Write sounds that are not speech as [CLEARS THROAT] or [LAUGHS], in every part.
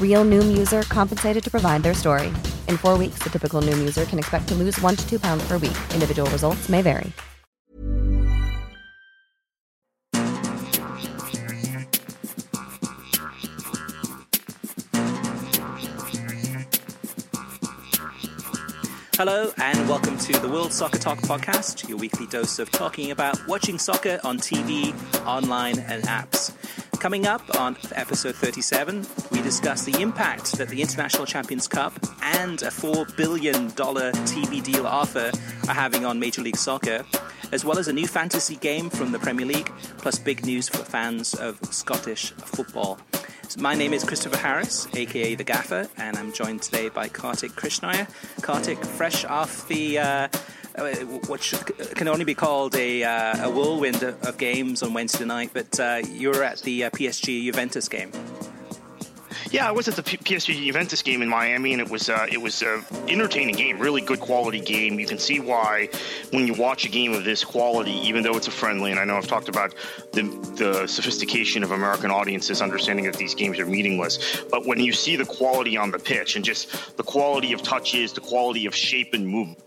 Real Noom user compensated to provide their story. In four weeks, the typical Noom user can expect to lose one to two pounds per week. Individual results may vary. Hello, and welcome to the World Soccer Talk podcast, your weekly dose of talking about watching soccer on TV, online, and apps. Coming up on episode 37, we discuss the impact that the International Champions Cup and a $4 billion TV deal offer are having on Major League Soccer, as well as a new fantasy game from the Premier League, plus big news for fans of Scottish football. My name is Christopher Harris, aka The Gaffer, and I'm joined today by Kartik Krishnaiyer. Kartik, fresh off the. Uh, uh, what should, can only be called a, uh, a whirlwind of games on Wednesday night, but uh, you were at the uh, PSG Juventus game. Yeah, I was at the P- PSG Juventus game in Miami, and it was uh, it was an entertaining game, really good quality game. You can see why when you watch a game of this quality, even though it's a friendly, and I know I've talked about the the sophistication of American audiences understanding that these games are meaningless, but when you see the quality on the pitch and just the quality of touches, the quality of shape and movement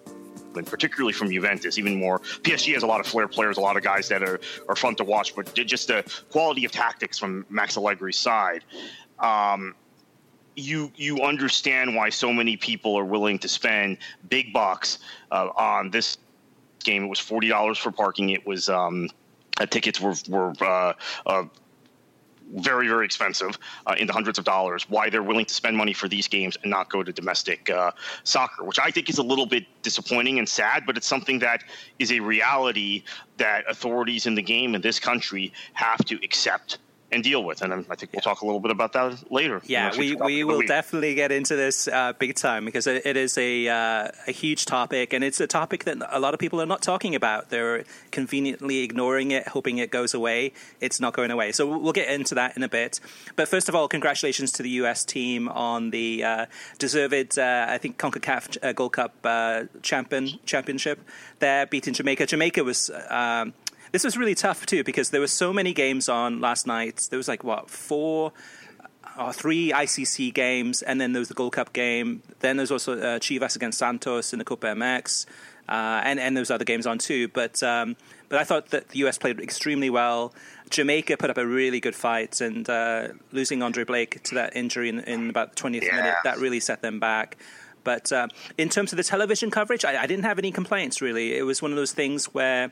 particularly from Juventus, even more. PSG has a lot of flair players, a lot of guys that are, are fun to watch, but just the quality of tactics from Max Allegri's side. Um, you you understand why so many people are willing to spend big bucks uh, on this game. It was forty dollars for parking. It was um, uh, tickets were were uh, uh very very expensive uh, in the hundreds of dollars. Why they're willing to spend money for these games and not go to domestic uh, soccer, which I think is a little bit disappointing and sad, but it's something that is a reality that authorities in the game in this country have to accept and deal with. And I think we'll talk a little bit about that later. Yeah, we, we will definitely get into this uh, big time because it, it is a, uh, a huge topic and it's a topic that a lot of people are not talking about. They're conveniently ignoring it, hoping it goes away. It's not going away. So we'll get into that in a bit. But first of all, congratulations to the US team on the uh, deserved, uh, I think, CONCACAF uh, Gold Cup uh, champion championship. They're beating Jamaica. Jamaica was. Um, this was really tough too because there were so many games on last night. There was like what four or three ICC games, and then there was the Gold Cup game. Then there's also uh, Chivas against Santos in the Copa MX, uh, and and those other games on too. But um, but I thought that the US played extremely well. Jamaica put up a really good fight, and uh, losing Andre Blake to that injury in, in about the 20th yeah. minute that really set them back. But uh, in terms of the television coverage, I, I didn't have any complaints really. It was one of those things where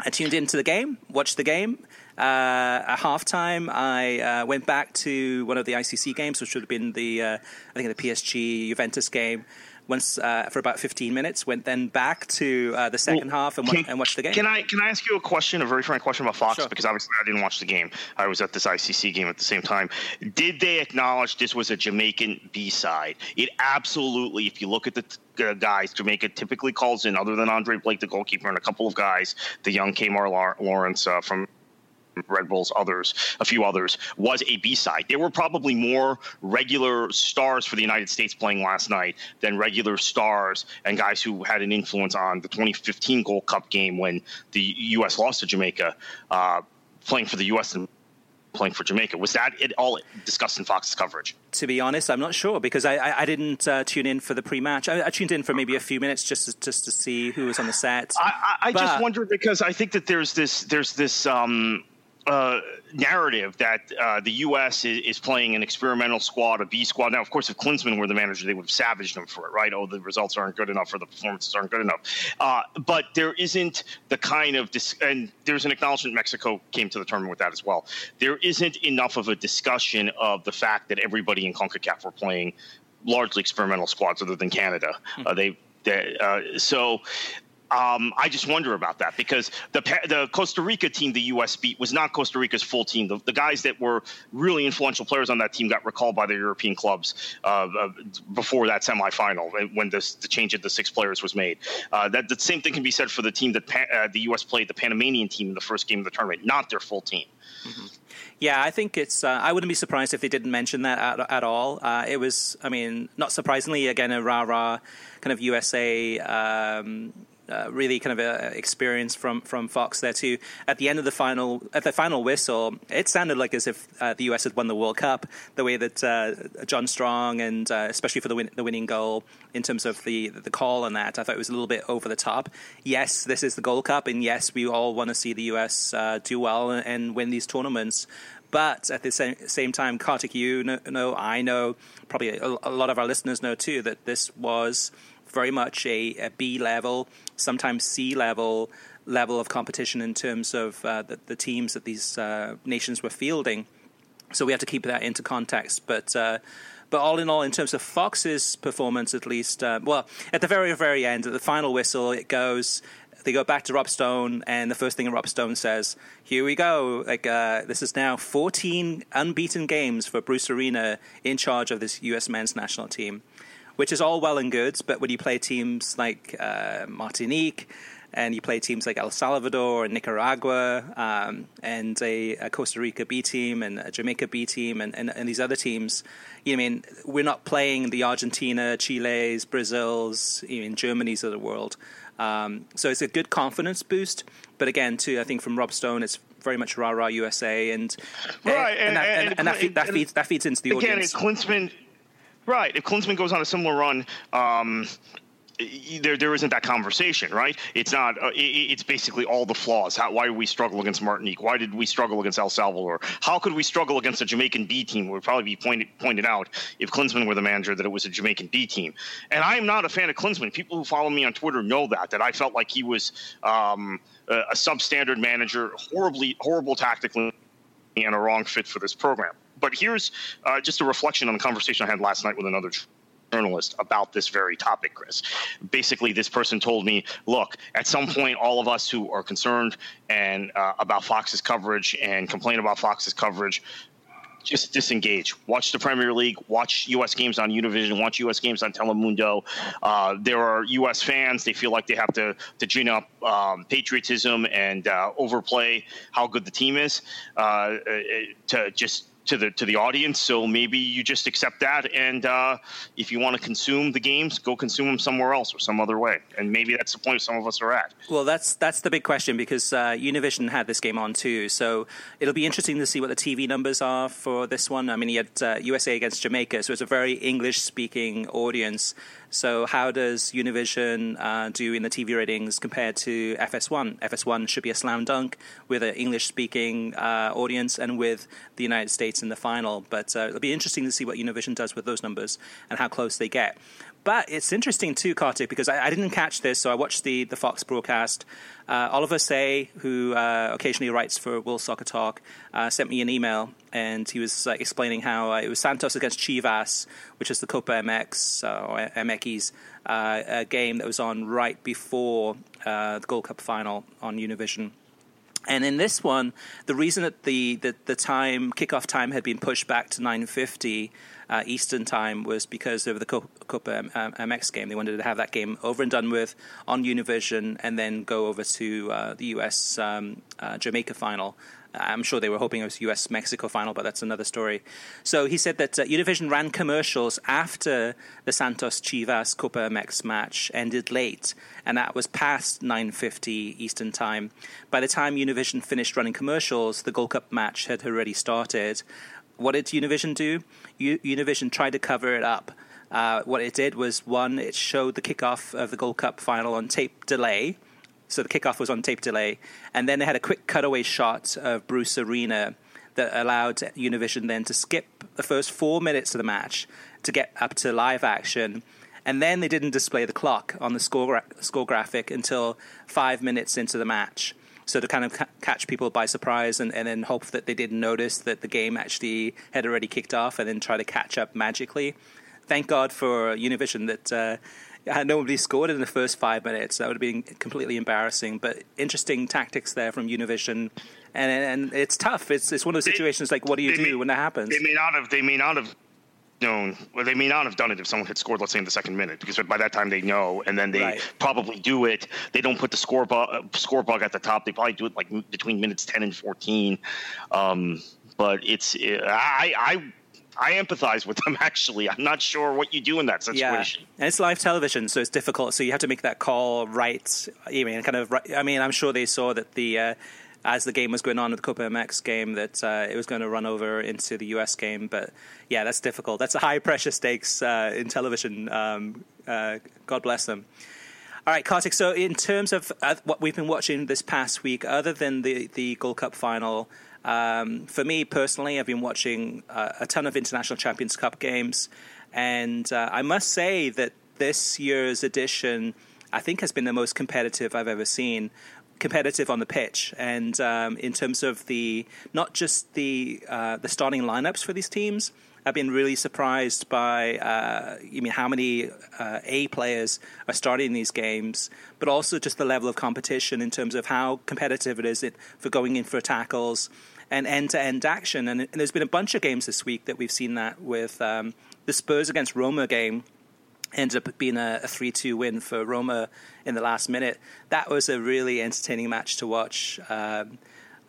I tuned into the game, watched the game. Uh, at halftime, I uh, went back to one of the ICC games, which would have been the uh, I think the PSG Juventus game. Once uh, for about 15 minutes, went then back to uh, the second well, half and, can, and, watched the game. Can I can I ask you a question, a very frank question about Fox? Sure. Because obviously I didn't watch the game. I was at this ICC game at the same time. Did they acknowledge this was a Jamaican B side? It absolutely. If you look at the guys Jamaica typically calls in, other than Andre Blake, the goalkeeper, and a couple of guys, the young Kemar Lawrence uh, from Red Bulls, others, a few others, was a B side. There were probably more regular stars for the United States playing last night than regular stars and guys who had an influence on the 2015 Gold Cup game when the U.S. lost to Jamaica, uh, playing for the U.S. and playing for Jamaica. Was that it all discussed in Fox's coverage? To be honest, I'm not sure because I, I, I didn't uh, tune in for the pre-match. I, I, tuned in for maybe a few minutes just to, just to see who was on the set. I, I just wondered because I think that there's this there's this um, uh, narrative that uh, the U.S. Is, is, playing an experimental squad, a B squad. Now, of course, if Klinsmann were the manager, they would have savaged them for it, right? Oh, the results aren't good enough, or the performances aren't good enough. Uh, but there isn't the kind of dis- and there's an acknowledgement Mexico came to the tournament with that as well. There isn't enough of a discussion of the fact that everybody in Concacaf were playing largely experimental squads, other than Canada. Mm-hmm. they they, uh, so um, I just wonder about that because the the Costa Rica team the U.S. beat was not Costa Rica's full team. The, the guys that were really influential players on that team got recalled by their European clubs uh, uh, before that semifinal when this, the change of the six players was made. Uh, that the same thing can be said for the team that uh, the U.S. played, the Panamanian team in the first game of the tournament, not their full team. Mm-hmm. Yeah, I think it's. Uh, I wouldn't be surprised if they didn't mention that at, at all. Uh, it was, I mean, not surprisingly, again, a rah rah kind of USA um, uh, really kind of a experience from from Fox there too. At the end of the final, at the final whistle, it sounded like as if uh, the US had won the World Cup. The way that uh, John Strong and uh, especially for the win- the winning goal in terms of the the call on that, I thought it was a little bit over the top. Yes, this is the Gold Cup, and yes, we all want to see the US uh, do well and, and win these tournaments. But at the same, same time, Kartik, you know, know I know, probably a, a, lot of our listeners know too, that this was very much a, a B level, sometimes C level level of competition in terms of uh, the, the, teams that these uh, nations were fielding. So we have to keep that into context. But uh, but all in all, in terms of Fox's performance, at least, uh, well, at the very very end, at the final whistle, it goes. They go back to Rob Stone, and the first thing Rob Stone says, "Here we go! Like uh, this is now 14 unbeaten games for Bruce Arena in charge of this U.S. men's national team." Which is all well and good. But when you play teams like uh, Martinique, and you play teams like El Salvador and Nicaragua um, and a, a, Costa Rica B team and a Jamaica B team and, and, and, these other teams. You know, I mean, we're not playing the Argentina, Chile's, Brazil's, even Germany's of the world. Um, so it's a good confidence boost. But again, too, I think from Rob Stone, it's very much rah rah USA and right, and, and, that, and, and that, feed, that, feeds that feeds into the again, audience. Again, Right. If Klinsmann goes on a similar run, um, there there isn't that conversation, right? It's not. Uh, it, it's basically all the flaws. How, why did we struggle against Martinique? Why did we struggle against El Salvador? How could we struggle against a Jamaican B team? It would probably be pointed pointed out if Klinsmann were the manager that it was a Jamaican B team. And I am not a fan of Klinsmann. People who follow me on Twitter know that that I felt like he was um, a, a substandard manager, horribly horrible tactically, and a wrong fit for this program but here's uh, just a reflection on the conversation I had last night with another journalist about this very topic, Chris. Basically, this person told me, look, at some point, all of us who are concerned and uh, about Fox's coverage and complain about Fox's coverage just disengage. Watch the Premier League. Watch U.S. games on Univision. Watch U.S. games on Telemundo. Uh, there are U.S. fans. They feel like they have to to gin up um, patriotism and uh, overplay how good the team is uh, uh to just to the to the audience. So maybe you just accept that, and uh, if you want to consume the games, go consume them somewhere else or some other way. And maybe that's the point some of us are at. Well, that's that's the big question because uh, Univision had this game on too, so it'll be interesting to see what the TV numbers are for this one. I mean, you had uh, USA against Jamaica, so it's a very English-speaking audience. So, how does Univision uh, do in the TV ratings compared to FS1? FS1 should be a slam dunk with an English speaking uh, audience and with the United States in the final. But uh, it'll be interesting to see what Univision does with those numbers and how close they get. But it's interesting too, Kartik, because I, I, didn't catch this, so I watched the, the Fox broadcast. Uh, Oliver Say, who uh, occasionally writes for World Soccer Talk, uh, sent me an email, and he was uh, explaining how uh, it was Santos against Chivas, which is the Copa MX or MX uh, game that was on right before the Gold Cup final on Univision. And in this one, the reason that the, the, the time kickoff time had been pushed back to 9:50 uh, Eastern time was because of the Copa MX game. They wanted to have that game over and done with on Univision, and then go over to uh, the U.S. Um, uh, Jamaica final. I'm sure they were hoping it was US Mexico final, but that's another story. So he said that uh, Univision ran commercials after the Santos Chivas Copa MX match ended late, and that was past 9:50 Eastern time. By the time Univision finished running commercials, the Gold Cup match had already started. What did Univision do? U- Univision tried to cover it up. Uh, what it did was one, it showed the kickoff of the Gold Cup final on tape delay so the kickoff was on tape delay, and then they had a quick cutaway shot of Bruce Arena that allowed Univision then to skip the first four minutes of the match to get up to live action. And then they didn't display the clock on the score, gra- score graphic until five minutes into the match. So to kind of ca- catch people by surprise and, and then hope that they didn't notice that the game actually had already kicked off and then try to catch up magically. Thank God for Univision that uh, nobody scored in the first five minutes. That would have been completely embarrassing. But interesting tactics there from Univision, and and it's tough. It's it's one of those situations like what do you do may, when that happens? They may not have. They may not have known. Well, they may not have done it if someone had scored, let's say, in the second minute, because by that time they know, and then they Right. probably do it. They don't put the score bug, score bug at the top. They probably do it like between minutes ten and fourteen. Um, but it's I I. I empathize with them. [LAUGHS] Actually, I'm not sure what you do in that situation. Yeah, and it's live television, so it's difficult. So you have to make that call right. I mean, kind of. right- I mean, I'm sure they saw that the uh, as the game was going on with the Copa MX game that uh, it was going to run over into the US game. But yeah, that's difficult. That's a high pressure stakes uh, in television. Um, uh, God bless them. All right, Kartik. So, in terms of uh, what we've been watching this past week, other than the the Gold Cup final, um, for me personally, I've been watching uh, a ton of International Champions Cup games, and I must say that this year's edition, I think, has been the most competitive I've ever seen. Competitive on the pitch, and um, in terms of the not just the uh, the starting lineups for these teams, I've been really surprised by uh, you mean how many uh, A players are starting these games, but also just the level of competition in terms of how competitive it is for going in for tackles and end to end action. And, and there's been a bunch of games this week that we've seen that with um, the Spurs against Roma game ended up being a, a 3-2 win for Roma in the last minute. That was a really entertaining match to watch. Um,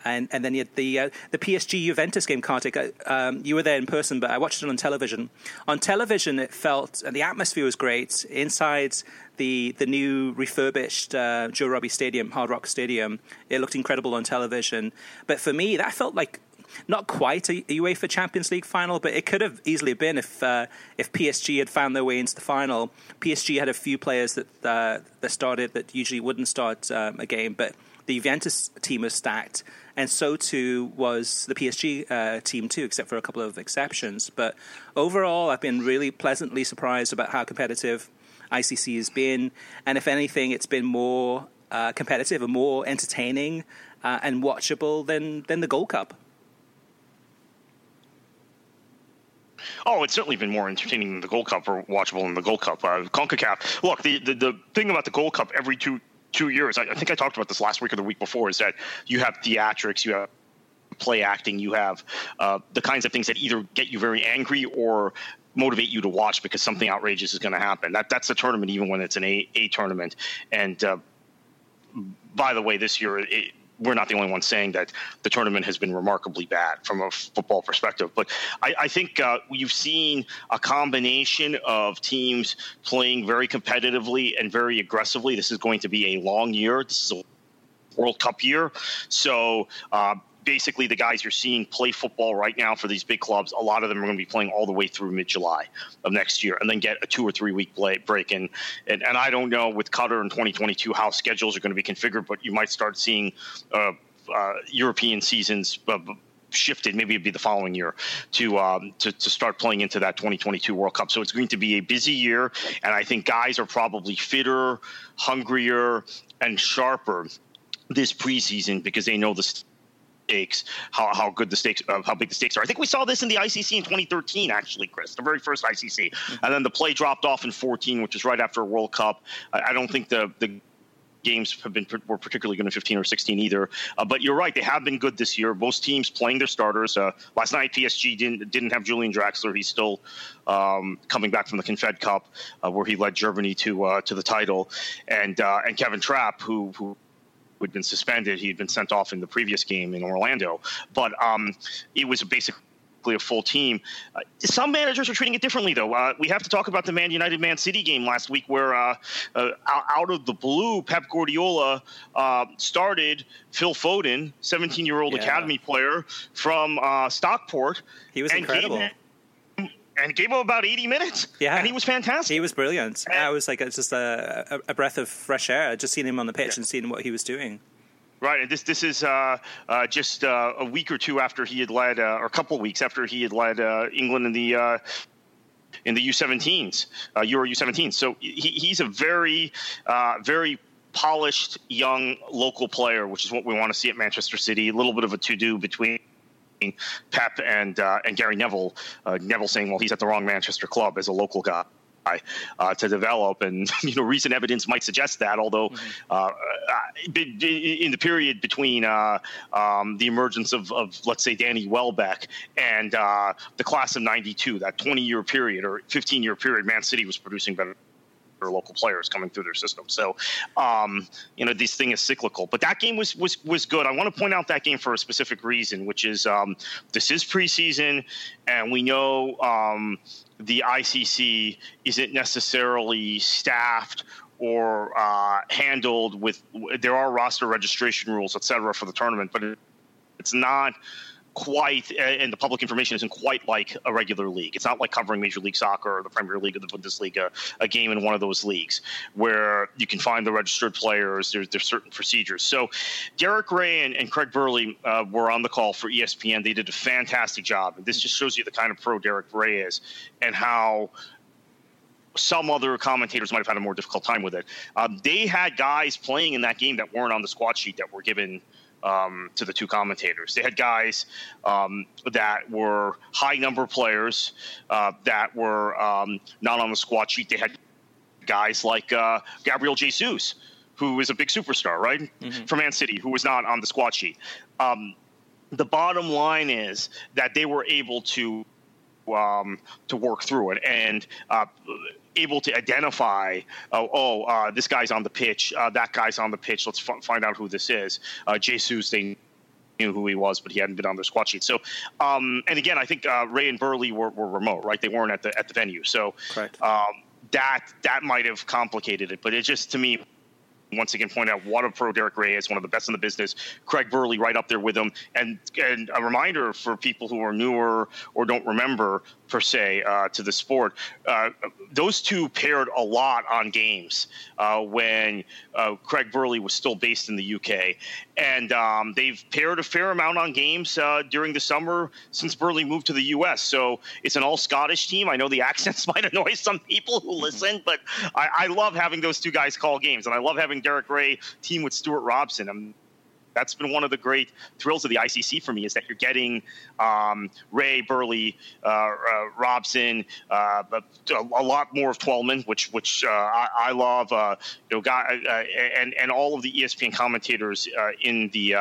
and and then you had the uh, the PSG Juventus game, Kartik. Um, you were there in person, but I watched it on television. On television, it felt and the atmosphere was great inside the the new refurbished uh, Joe Robbie Stadium, Hard Rock Stadium. It looked incredible on television, but for me, that felt like not quite a UEFA Champions League final, but it could have easily been if uh, if PSG had found their way into the final. PSG had a few players that uh, that started that usually wouldn't start um, a game, but the Juventus team was stacked, and so too was the PSG uh, team too, except for a couple of exceptions. But overall, I've been really pleasantly surprised about how competitive ICC has been, and if anything, it's been more uh, competitive and more entertaining uh, and watchable than than the Gold Cup. Oh, it's certainly been more entertaining than the Gold Cup or watchable than the Gold Cup. Uh, CONCACAF. Look, the, the the thing about the Gold Cup every two two years, I, I think I talked about this last week or the week before, is that you have theatrics, you have play acting, you have uh, the kinds of things that either get you very angry or motivate you to watch because something outrageous is going to happen. That that's the tournament, even when it's an A A tournament. And uh, by the way, this year it, we're not the only ones saying that the tournament has been remarkably bad from a football perspective. But I, I think uh, you've seen a combination of teams playing very competitively and very aggressively. This is going to be a long year. This is a World Cup year. So uh, basically, the guys you're seeing play football right now for these big clubs, a lot of them are going to be playing all the way through mid July of next year and then get a two or three week play, break. And, and, and I don't know with Qatar in 2022 how schedules are going to be configured, but you might start seeing uh, uh, European seasons. Uh, shifted maybe it'd be the following year to, um, to to start playing into that 2022 World Cup so it's going to be a busy year and I think guys are probably fitter hungrier and sharper this preseason because they know the stakes, how, how good the stakes, uh, how big the stakes are. I think we saw this in the ICC in 2013, actually, Chris, the very first ICC, Mm-hmm. and then the play dropped off in 14, which was right after a World Cup. I, I don't think the the games have been were particularly good in 15 or 16 either. Uh, but you're right; they have been good this year. Most teams playing their starters. Uh, last night, PSG didn't didn't have Julian Draxler. He's still um, coming back from the Confed Cup, uh, where he led Germany to uh, to the title, and uh, and Kevin Trapp, who who who had been suspended. He had been sent off in the previous game in Orlando, but um, it was basically a full team. Uh, some managers are treating it differently, though. Uh, we have to talk about the Man United Man City game last week, where uh, uh, out of the blue, Pep Guardiola uh, started Phil Foden, 17-year-old Yeah. academy player from uh, Stockport. He was gave incredible. him- and gave him about 80 minutes. Yeah. And he was fantastic. He was brilliant. And, I was like, it's just a, a, breath of fresh air. Just seeing him on the pitch yeah. and seeing what he was doing. Right, and this this is uh, uh, just uh, a week or two after he had led, uh, or a couple of weeks after he had led uh, England in the uh, in the U17s, Euro U17s. So he, he's a very very polished young local player, which is what we want to see at Manchester City. A little bit of a to do between Pep and uh, and Gary Neville. Uh, Neville saying, "Well, he's at the wrong Manchester club as a local guy." Uh, to develop, and [LAUGHS] you know, recent evidence might suggest that. Although, mm-hmm. uh, in the period between uh, um, the emergence of, of, let's say, Danny Welbeck and uh, the class of '92, that 20-year period or 15-year period, Man City was producing better or local players coming through their system. So, um, you know, this thing is cyclical. But that game was was was good. I want to point out that game for a specific reason, which is um, this is preseason, and we know um, the ICC isn't necessarily staffed or uh, handled with. There are roster registration rules, et cetera, for the tournament, but it, it's not quite, and the public information isn't quite like a regular league. It's not like covering Major League Soccer or the Premier League or the Bundesliga, a game in one of those leagues where you can find the registered players. There's, there's certain procedures. So Derek Ray and, and Craig Burley uh, were on the call for ESPN. They did a fantastic job. And this just shows you the kind of pro Derek Ray is and how some other commentators might have had a more difficult time with it. Um, they had guys playing in that game that weren't on the squad sheet that were given – um, to the two commentators. They had guys um, that were high number players uh, that were um, not on the squad sheet. They had guys like uh, Gabriel Jesus, who is a big superstar, right, mm-hmm. for Man City, who was not on the squad sheet. Um, the bottom line is that they were able to um, to work through it and. Uh, able to identify, oh, oh uh, this guy's on the pitch, uh, that guy's on the pitch. Let's f- find out who this is. Uh, Jesus, they knew who he was, but he hadn't been on their squad sheet. So, um, and again, I think uh, Ray and Burley were, were, remote, right? They weren't at the at the venue, so um, that that might have complicated it. But it just to me once again point out what a pro Derek Ray is, one of the best in the business. Craig Burley right up there with him. And and a reminder for people who are newer or don't remember per se uh, to the sport, uh, those two paired a lot on games uh, when uh, Craig Burley was still based in the UK, and um, they've paired a fair amount on games uh, during the summer since Burley moved to the US. So it's an all Scottish team. I know the [LAUGHS] accents might annoy some people who listen, but I, I love having those two guys call games, and I love having Derek Ray team with Stuart Robson. I'm, that's been one of the great thrills of the ICC for me is that you're getting um, Ray, Burley, uh, uh, Robson, uh, a, lot more of Twellman, which which uh, I, I, love. Uh, you know, guy, uh, and and all of the ESPN commentators in the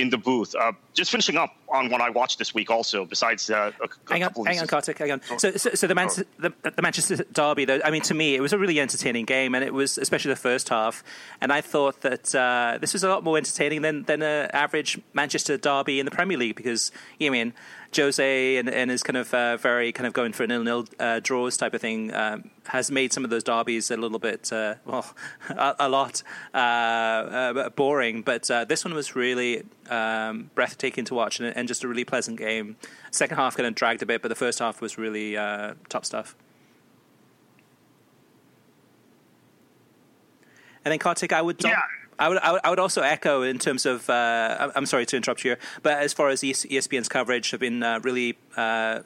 in the booth. Uh, just finishing up on what I watched this week, also besides uh, a, a hang on, hang on, Kartik, hang on. So, so, so the, Man- oh. the, the, Manchester Derby, though, I mean, to me, it was a really entertaining game, and it was especially the first half. And I thought that uh, this was a lot more entertaining than than an average Manchester Derby in the Premier League because, you know, I mean Jose and, and is kind of uh, very kind of going for a nil nil uh, draws type of thing um, has made some of those derbies a little bit uh, well [LAUGHS] a, a lot uh, uh, boring. But uh, this one was really um, breathtaking to watch and, and, just a really pleasant game. Second half kind of dragged a bit, but the first half was really top stuff. And then Kartik, I would. Yeah. I would, I would, I would also echo in terms of. Uh, I'm sorry to interrupt you, here, but as far as ESPN's coverage, have been uh, really. Uh,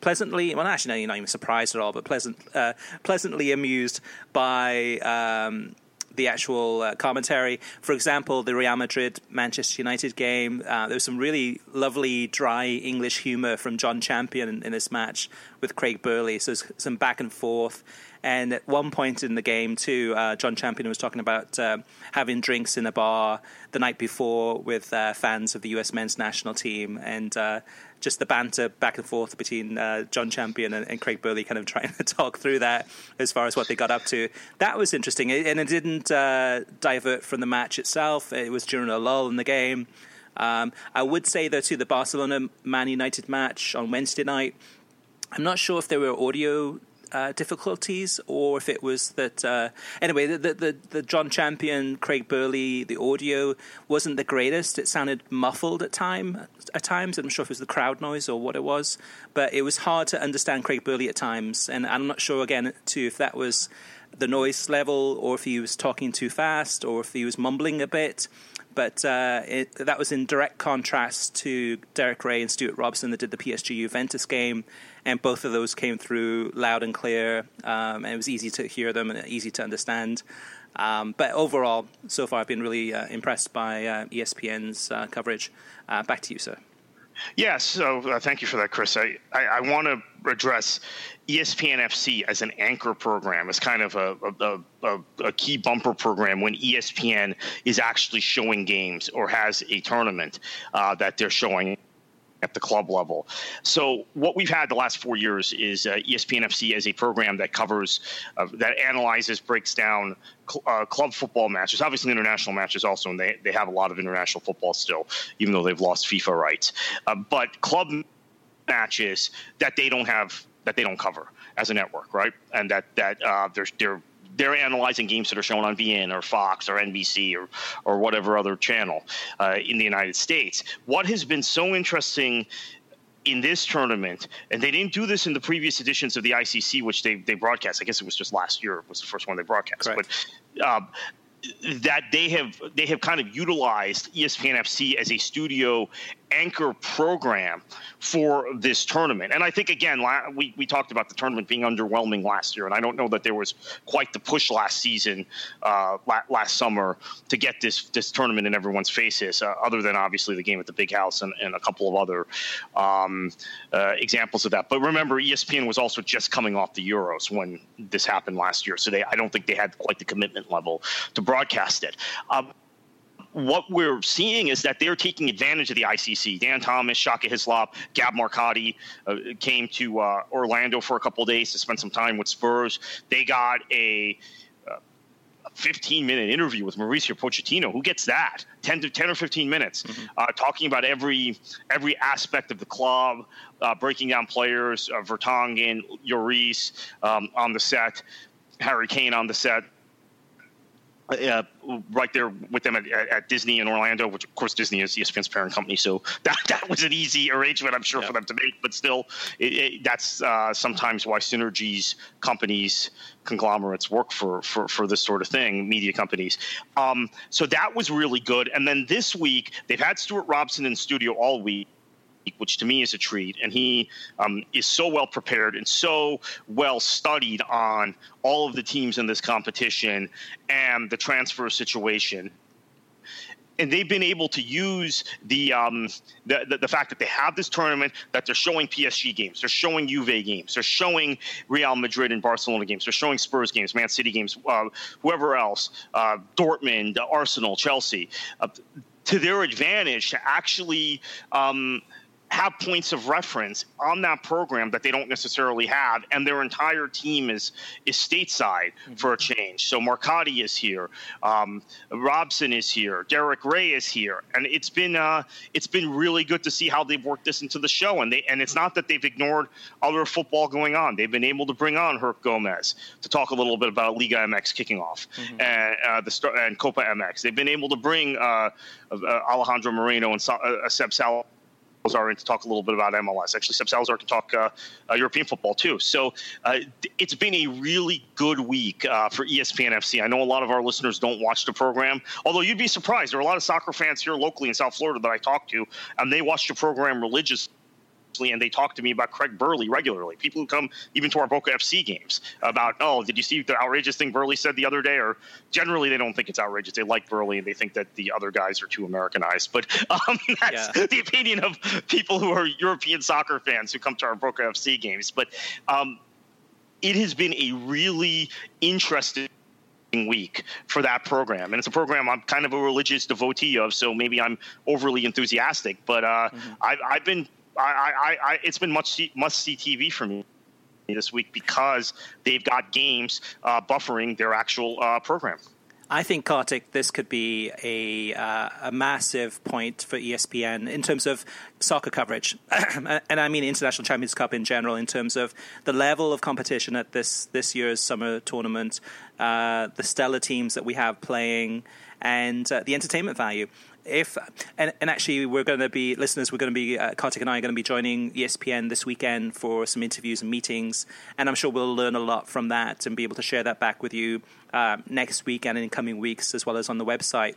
pleasantly, well, actually, no, you're not even surprised at all, but pleasant, uh, pleasantly amused by um, the actual uh, commentary. For example, the Real Madrid Manchester United game, uh, there was some really lovely, dry English humour from John Champion in, in, this match with Craig Burley. So some back and forth. And at one point in the game, too, uh, John Champion was talking about uh, having drinks in a bar the night before with uh, fans of the U.S. men's national team, and uh, just the banter back and forth between uh, John Champion and, and, Craig Burley, kind of [LAUGHS] trying to talk through that as far as what they got up to. That was interesting, and it didn't uh, divert from the match itself. It was during a lull in the game. Um, I would say, though, to the Barcelona Man United match on Wednesday night, I'm not sure if there were audio uh, difficulties or if it was that uh, anyway the, the, the John Champion Craig Burley the audio wasn't the greatest. It sounded muffled at time at times. I'm sure if it was the crowd noise or what it was but it was hard to understand Craig Burley at times. And I'm not sure again too if that was the noise level or if he was talking too fast or if he was mumbling a bit. But uh, it, that was in direct contrast to Derek Ray and Stuart Robson that did the PSG Juventus game, and both of those came through loud and clear, um, and it was easy to hear them and easy to understand. Um, but overall, so far, I've been really uh, impressed by uh, ESPN's uh, coverage. Uh, back to you, sir. Yes, so uh, thank you for that, Chris. I, I, I want to address ESPN FC as an anchor program, as kind of a, a, a, a, key bumper program when ESPN is actually showing games or has a tournament uh, that they're showing at the club level. So what we've had the last four years is uh, ESPN FC as a program that covers, uh, that analyzes, breaks down cl- uh, club football matches, obviously international matches also, and they, they have a lot of international football still, even though they've lost FIFA rights. Uh, but club matches that they don't have, that they don't cover as a network, right? And that, that uh, they're, they're they're analyzing games that are shown on beIN or Fox or NBC or or whatever other channel uh, in the United States. What has been so interesting in this tournament, and they didn't do this in the previous editions of the ICC, which they they broadcast. I guess it was just last year was the first one they broadcast. Correct. But um, that they have they have kind of utilized ESPN FC as a studio anchor program for this tournament. And I think again, we we talked about the tournament being underwhelming last year, and I don't know that there was quite the push last season, uh, last summer, to get this this tournament in everyone's faces. Uh, other than obviously the game at the Big House and, and a couple of other um, uh, examples of that. But remember, ESPN was also just coming off the Euros when this happened last year, so they I don't think they had quite the commitment level to broadcast it. Um, what we're seeing is that they're taking advantage of the ICC. Dan Thomas, Shaka Hislop, Gab Marcotti uh, came to uh, Orlando for a couple days to spend some time with Spurs. They got a 15 minute interview with Mauricio Pochettino. Who gets that? 10 to 10 or 15 minutes, mm-hmm. uh, talking about every every aspect of the club, uh, breaking down players, uh, Vertonghen, Lloris um, on the set, Harry Kane on the set uh, right there with them at, at, Disney in Orlando, which of course Disney is ESPN's parent company, so [LAUGHS] that that was an easy arrangement, I'm sure, yeah. for them to make. But still, it, it, that's uh, sometimes why synergies companies conglomerates work for for for this sort of thing, media companies. Um, so that was really good. And then this week they've had Stuart Robson in studio all week which to me is a treat. And he um, is so well prepared and so well studied on all of the teams in this competition and the transfer situation and they've been able to use the, um, the, the, the fact that they have this tournament, that they're showing PSG games, they're showing Juve games, they're showing Real Madrid and Barcelona games, they're showing Spurs games, Man City games, uh, whoever else, uh, Dortmund, Arsenal, Chelsea, uh, to their advantage to actually. Um, have points of reference on that program that they don't necessarily have, and their entire team is is stateside mm-hmm. for a change. So Marcotti is here, um, Robson is here, Derek Ray is here, and it's been uh, it's been really good to see how they've worked this into the show. And they and it's not that they've ignored other football going on. They've been able to bring on Herc Gomez to talk a little bit about Liga MX kicking off mm-hmm. and uh, the and Copa MX. They've been able to bring uh, uh Alejandro Moreno and uh, Seb Sal Salazar to talk a little bit about MLS. Actually, Seb Salazar can talk uh, uh, European football too. So uh, it's been a really good week uh, for ESPN FC. I know a lot of our listeners don't watch the program, although you'd be surprised. There are a lot of soccer fans here locally in South Florida that I talk to, and they watch the program religiously and they talk to me about Craig Burley regularly. People who come even to our Boca FC games about, oh, did you see the outrageous thing Burley said the other day? Or generally, they don't think it's outrageous. They like Burley and they think that the other guys are too Americanized. But [LAUGHS] um, that's yeah. the opinion of people who are European soccer fans who come to our Boca FC games. But um, it has been a really interesting week for that program. And it's a program I'm kind of a religious devotee of, so maybe I'm overly enthusiastic. But uh, mm-hmm. I've, I've, been I, I, I, it's been much must see TV for me this week because they've got games uh, buffering their actual uh, program. I think Kartik, this could be a uh, a massive point for ESPN in terms of soccer coverage, [CLEARS THROAT] and I mean International Champions Cup in general. In terms of the level of competition at this this year's summer tournament, uh, the stellar teams that we have playing, and uh, the entertainment value if and, and actually we're going to be listeners we're going to be uh, Kartik and I are going to be joining ESPN this weekend for some interviews and meetings and I'm sure we'll learn a lot from that and be able to share that back with you uh, next week and in coming weeks as well as on the website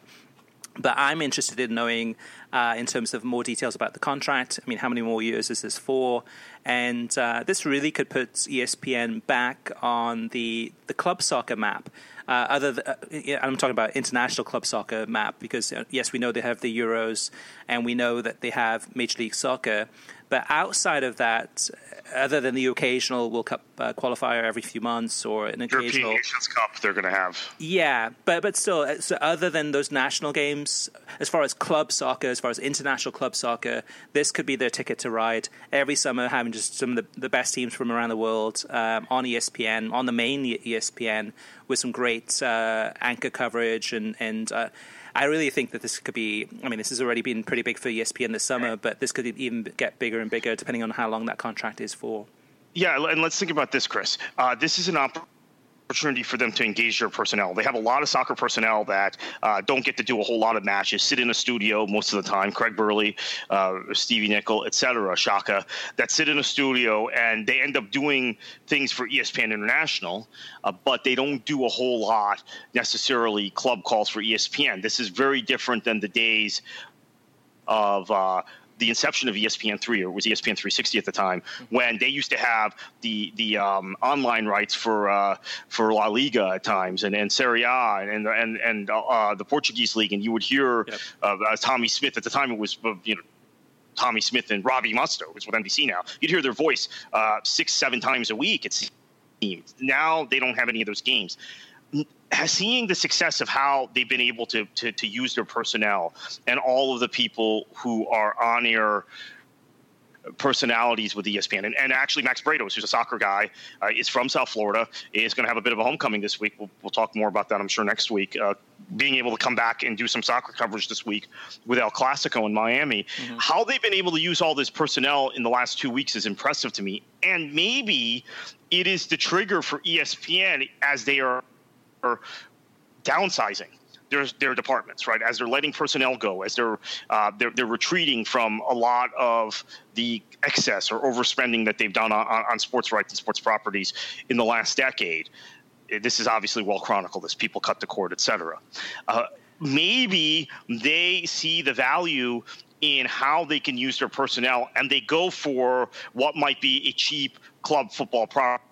but I'm interested in knowing, uh, in terms of more details about the contract. I mean, how many more years is this for? And uh, this really could put ESPN back on the the club soccer map. Uh, other, th- uh, I'm talking about international club soccer map because uh, yes, we know they have the Euros, and we know that they have Major League Soccer. But outside of that, other than the occasional World Cup uh, qualifier every few months or an occasional European Nations Cup, they're going to have. Yeah, but but still, uh, so other than those national games, as far as club soccer, as far as international club soccer, this could be their ticket to ride. Every summer, having just some of the, the best teams from around the world um, on ESPN, on the main ESPN, with some great uh, anchor coverage and and. Uh, I really think that this could be. I mean, this has already been pretty big for ESPN this summer, but this could even get bigger and bigger depending on how long that contract is for. Yeah, and let's think about this, Chris. Uh, this is an opportunity opportunity for them to engage their personnel. They have a lot of soccer personnel that uh, don't get to do a whole lot of matches, sit in a studio most of the time. Craig Burley, uh, Stevie Nicol, etc., Shaka, that sit in a studio and they end up doing things for ESPN International, uh, but they don't do a whole lot necessarily club calls for ESPN. This is very different than the days of uh, the inception of ESPN3 or it was ESPN 360 at the time when they used to have the the um, online rights for uh, for La Liga at times and, and Serie A and and and uh, the Portuguese league and you would hear yep. uh, Tommy Smyth at the time it was uh, you know Tommy Smyth and Robbie Mustoe is with NBC now you'd hear their voice uh, six seven times a week it seems now they don't have any of those games seeing the success of how they've been able to, to, to use their personnel and all of the people who are on air personalities with ESPN. And, and actually, Max Bretos, who's a soccer guy, uh, is from South Florida, is going to have a bit of a homecoming this week. We'll, we'll talk more about that, I'm sure, next week. Uh, being able to come back and do some soccer coverage this week with El Clasico in Miami. Mm-hmm. How they've been able to use all this personnel in the last two weeks is impressive to me. And maybe it is the trigger for ESPN as they are downsizing their, their departments, right? As they're letting personnel go, as they're, uh, they're, they're retreating from a lot of the excess or overspending that they've done on, on sports rights and sports properties in the last decade. This is obviously well chronicled as people cut the cord, et cetera. Uh, maybe they see the value in how they can use their personnel and they go for what might be a cheap club football property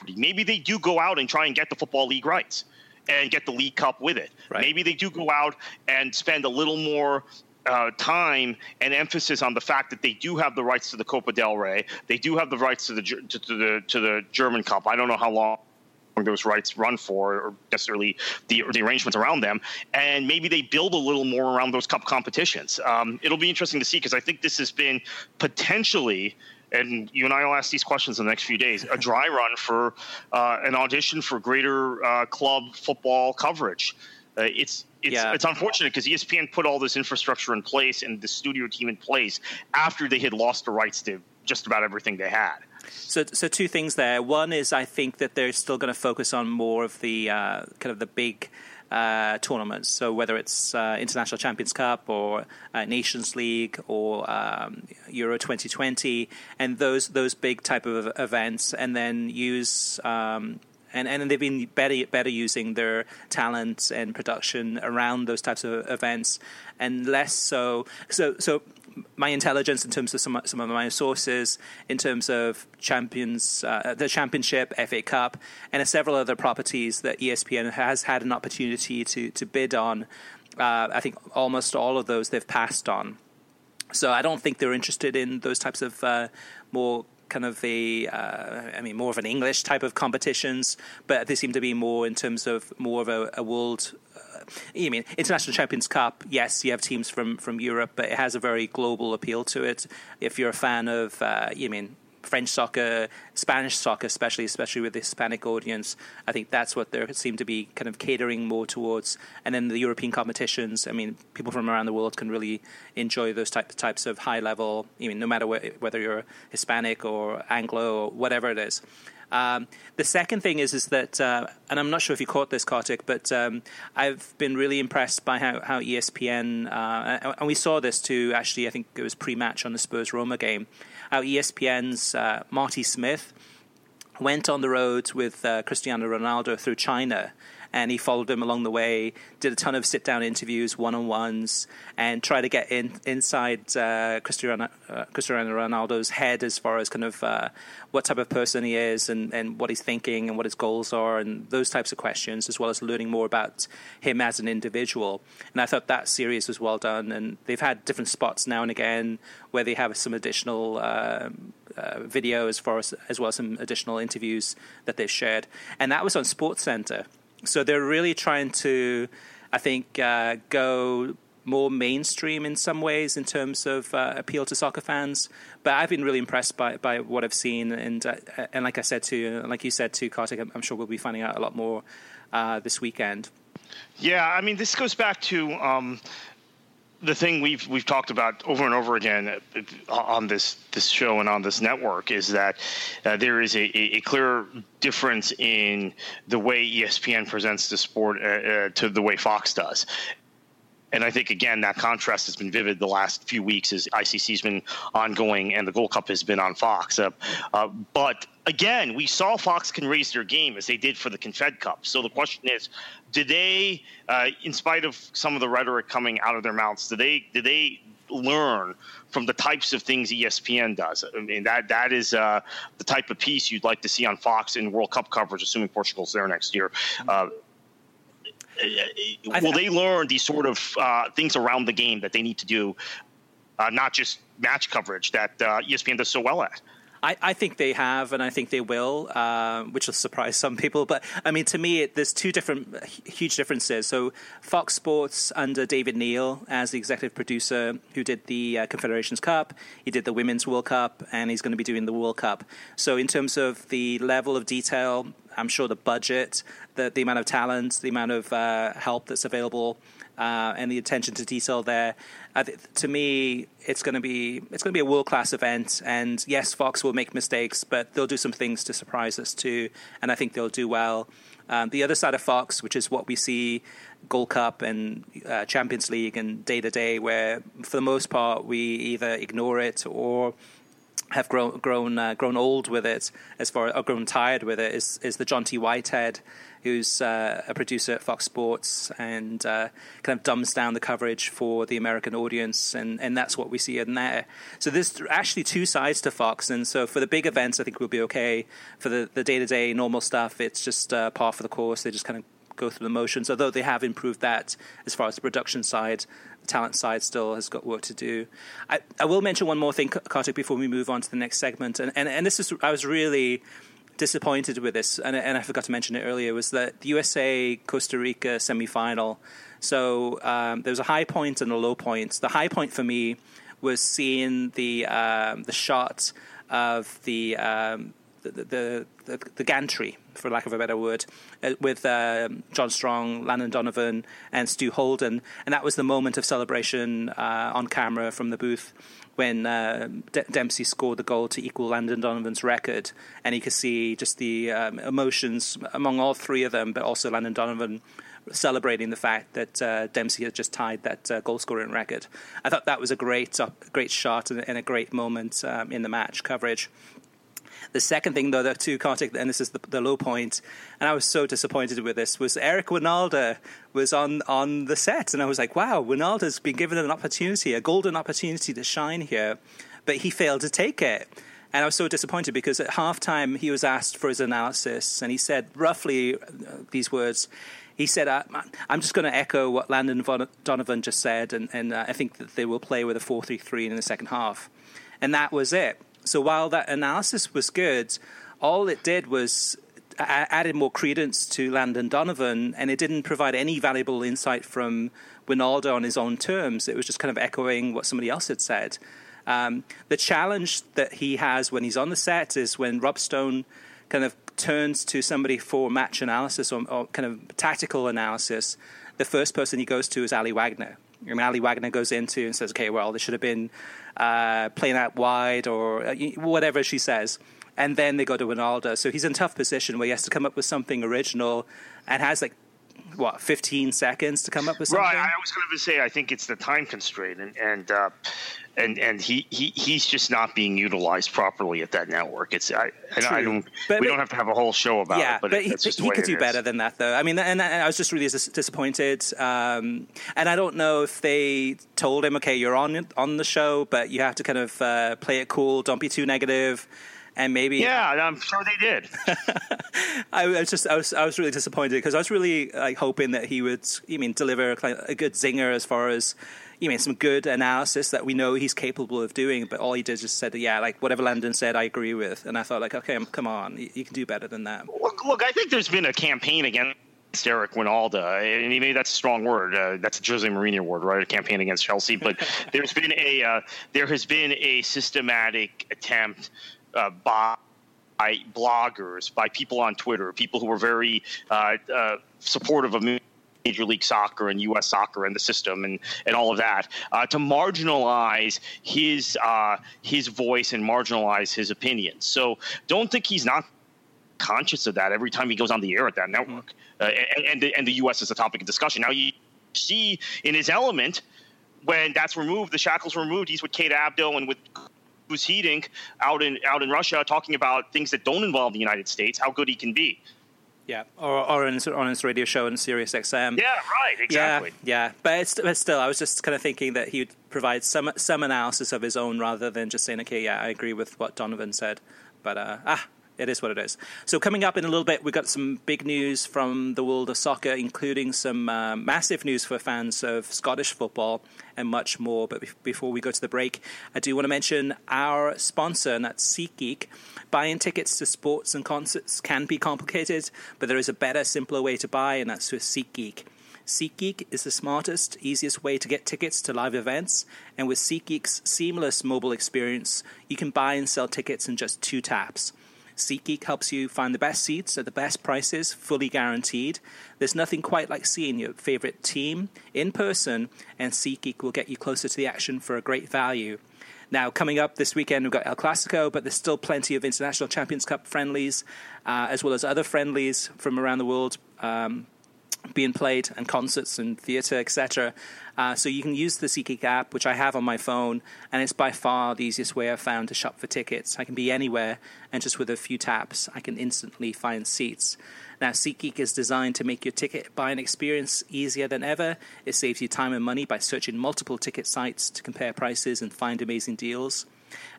property. Maybe they do go out and try and get the football league rights and get the league cup with it. Right. Maybe they do go out and spend a little more uh, time and emphasis on the fact that they do have the rights to the Copa del Rey. They do have the rights to the to, to the to the German Cup. I don't know how long those rights run for or necessarily the, the arrangements around them and maybe they build a little more around those cup competitions um, it'll be interesting to see because i think this has been potentially and you and I will ask these questions in the next few days. A dry [LAUGHS] run for uh, an audition for greater uh, club football coverage. Uh, it's it's yeah. it's unfortunate because ESPN put all this infrastructure in place and the studio team in place after they had lost the rights to just about everything they had. So, so two things there. One is I think that they're still going to focus on more of the uh, kind of the big uh, tournaments. So whether it's uh, International Champions Cup or uh, Nations League or um, Euro 2020, and those those big type of events, and then use. Um, and, and they've been better better using their talent and production around those types of events, and less so. So so my intelligence in terms of some some of my sources in terms of champions, uh, the championship, FA Cup, and several other properties that ESPN has had an opportunity to to bid on. Uh, I think almost all of those they've passed on. So I don't think they're interested in those types of uh, more kind of a, uh, I mean, more of an English type of competitions, but they seem to be more in terms of more of a, a world you mean International Champions Cup? Yes, you have teams from from Europe, but it has a very global appeal to it. If you're a fan of, uh, you mean French soccer, Spanish soccer, especially especially with the Hispanic audience. I think that's what they seem to be kind of catering more towards. And then the European competitions. I mean, people from around the world can really enjoy those type, types of high level. I mean, no matter wh- whether you're Hispanic or Anglo or whatever it is. Um, the second thing is is that, uh, and I'm not sure if you caught this, Kartik, but um, I've been really impressed by how, how ESPN, uh, and we saw this too, actually, I think it was pre match on the Spurs Roma game, how ESPN's uh, Marty Smith went on the road with uh, Cristiano Ronaldo through China and he followed him along the way. Did a ton of sit down interviews, one on ones, and tried to get in inside uh, Cristiano, uh, Cristiano Ronaldo's head as far as kind of uh, what type of person he is and, and what he's thinking and what his goals are and those types of questions, as well as learning more about him as an individual. And I thought that series was well done. And they've had different spots now and again where they have some additional. Uh, uh, video as far as as well as some additional interviews that they've shared, and that was on Sports Center. So they're really trying to, I think, uh, go more mainstream in some ways in terms of uh, appeal to soccer fans. But I've been really impressed by, by what I've seen, and uh, and like I said to like you said to Kartik, I'm, sure we'll be finding out a lot more uh, this weekend. Yeah, I mean, this goes back to um, the thing we've we've talked about over and over again uh, on this this show and on this network is that uh, there is a, a, clear difference in the way ESPN presents the sport uh, uh, to the way Fox does. And I think again that contrast has been vivid the last few weeks as ICC's been ongoing and the Gold Cup has been on Fox. Uh, uh, but again, we saw Fox can raise their game as they did for the Confed Cup. So the question is, do they, uh, in spite of some of the rhetoric coming out of their mouths, do they do they learn from the types of things ESPN does? I mean, that that is uh, the type of piece you'd like to see on Fox in World Cup coverage, assuming Portugal's there next year. Uh, will they learn these sort of uh, things around the game that they need to do, uh, not just match coverage that uh, ESPN does so well at? I, I, think they have, and I think they will, uh, which will surprise some people. But I mean, to me, it, there's two different, huge differences. So, Fox Sports under David Neal as the executive producer, who did the uh, Confederations Cup, he did the Women's World Cup, and he's going to be doing the World Cup. So, in terms of the level of detail, I'm sure the budget, the, the amount of talent, the amount of uh, help that's available, uh, and the attention to detail there. Th- to me, it's going to be it's going to be a world class event. And yes, Fox will make mistakes, but they'll do some things to surprise us too. And I think they'll do well. Um, the other side of Fox, which is what we see Gold Cup and uh, Champions League and day to day, where for the most part we either ignore it or have grown grown uh, grown old with it, as far or grown tired with it, is is the John T. Whitehead, who's uh, a producer at Fox Sports and uh, kind of dumbs down the coverage for the American audience, and, and that's what we see in there. So there's actually two sides to Fox, and so for the big events, I think we'll be okay. For the the day to day normal stuff, it's just uh, par for the course. They just kind of go through the motions, although they have improved that as far as the production side talent side still has got work to do. I, I will mention one more thing, Kartik, before we move on to the next segment. And, and, and this is, I was really disappointed with this, and, and I forgot to mention it earlier, was that the USA Costa Rica semifinal. So um, there was a high point and a low point. The high point for me was seeing the um, the shot of the um, the, the, the, gantry, for lack of a better word, uh, with uh, John Strong, Landon Donovan, and Stu Holden. And that was the moment of celebration uh, on camera from the booth when uh, D- Dempsey scored the goal to equal Landon Donovan's record. And you could see just the um, emotions among all three of them, but also Landon Donovan celebrating the fact that uh, Dempsey had just tied that uh, goal scoring record. I thought that was a great, uh, great shot and, and, a great moment um, in the match coverage. The second thing, though, to Kartik, and this is the, the, low point, and I was so disappointed with this, was Eric Wynalda was on, on the set, and I was like, wow, Wynalda's been given an opportunity, a golden opportunity to shine here, but he failed to take it. And I was so disappointed because at halftime he was asked for his analysis, and he said roughly uh, these words. He said, uh, I'm just going to echo what Landon Donovan just said, and, and uh, I think that they will play with a 4 3 3 in the second half. And that was it. So while that analysis was good, all it did was added more credence to Landon Donovan, and it didn't provide any valuable insight from Wynalda on his own terms. It was just kind of echoing what somebody else had said. Um, the challenge that he has when he's on the set is when Rob Stone kind of turns to somebody for match analysis or, or kind of tactical analysis. The first person he goes to is Aly Wagner. Aly Wagner goes into and says, "Okay, well, this should have been uh, playing out wide or uh, whatever she says." And then they go to Ronaldo. So he's in a tough position where he has to come up with something original and has like what 15 seconds to come up with something. Right. I was going to say I think it's the time constraint, and and uh, and and he, he he's just not being utilized properly at that network. It's I, I don't but, we don't have to have a whole show about yeah, it, but, but it, he, he could do is. better than that, though. I mean, and, and I was just really dis- disappointed. Um, and I don't know if they told him, okay, you're on on the show, but you have to kind of uh, play it cool, don't be too negative and maybe yeah, I'm sure they did. [LAUGHS] I was just I was I was really disappointed because I was really like hoping that he would you mean deliver a good zinger as far as you mean some good analysis that we know he's capable of doing, but all he did just said yeah like whatever Landon said I agree with, and I thought like okay come on you, you can do better than that. Look, look, I think there's been a campaign against. Eric Wynalda, and maybe that's a strong word. Uh, that's a Jose Mourinho word, right? A campaign against Chelsea. But [LAUGHS] there's been a uh, there has been a systematic attempt uh, by by bloggers, by people on Twitter, people who were very uh, uh, supportive of Major League Soccer and U.S. soccer and the system and, and all of that, uh, to marginalize his uh, his voice and marginalize his opinions. So don't think he's not conscious of that every time he goes on the air at that network. Mm-hmm. and, and the, and the U.S. is a topic of discussion. Now you see in his element when that's removed, the shackles removed. He's with Kate Abdo and with Guus Hiddink out in out in Russia talking about things that don't involve the United States, how good he can be. Yeah, or, or on, his, on his radio show on Sirius XM. Yeah, right, exactly. Yeah, yeah. But, it's, but still, I was just kind of thinking that he would provide some some analysis of his own rather than just saying, okay, yeah, I agree with what Donovan said. But uh, ah, it is what it is. So coming up in a little bit, we've got some big news from the world of soccer, including some uh, massive news for fans of Scottish football and much more. But before we go to the break, I do want to mention our sponsor, and that's SeatGeek. Buying tickets to sports and concerts can be complicated, but there is a better, simpler way to buy, and that's with SeatGeek. SeatGeek is the smartest, easiest way to get tickets to live events, and with SeatGeek's seamless mobile experience, you can buy and sell tickets in just two taps. SeatGeek helps you find the best seats at the best prices, fully guaranteed. There's nothing quite like seeing your favorite team in person, and SeatGeek will get you closer to the action for a great value. Now, coming up this weekend, we've got El Clasico, but there's still plenty of International Champions Cup friendlies, uh, as well as other friendlies from around the world. Um, being played and concerts and theatre, etc. Uh, so you can use the SeatGeek app, which I have on my phone, and it's by far the easiest way I've found to shop for tickets. I can be anywhere, and just with a few taps, I can instantly find seats. Now, SeatGeek is designed to make your ticket buying experience easier than ever. It saves you time and money by searching multiple ticket sites to compare prices and find amazing deals.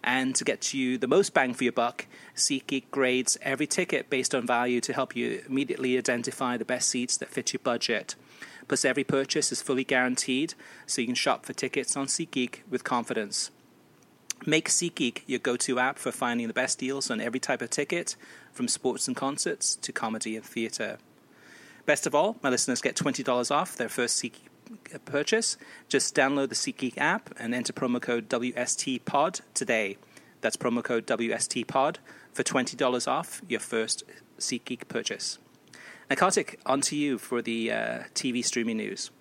And to get you the most bang for your buck, SeatGeek grades every ticket based on value to help you immediately identify the best seats that fit your budget. Plus, every purchase is fully guaranteed, so you can shop for tickets on SeatGeek with confidence. Make SeatGeek your go to app for finding the best deals on every type of ticket, from sports and concerts to comedy and theatre. Best of all, my listeners get $20 off their first SeatGeek purchase, just download the SeatGeek app and enter promo code WSTPod today. That's promo code WSTPod for $20 off your first SeatGeek purchase. Now, Kartik, on to you for the uh, TV streaming news.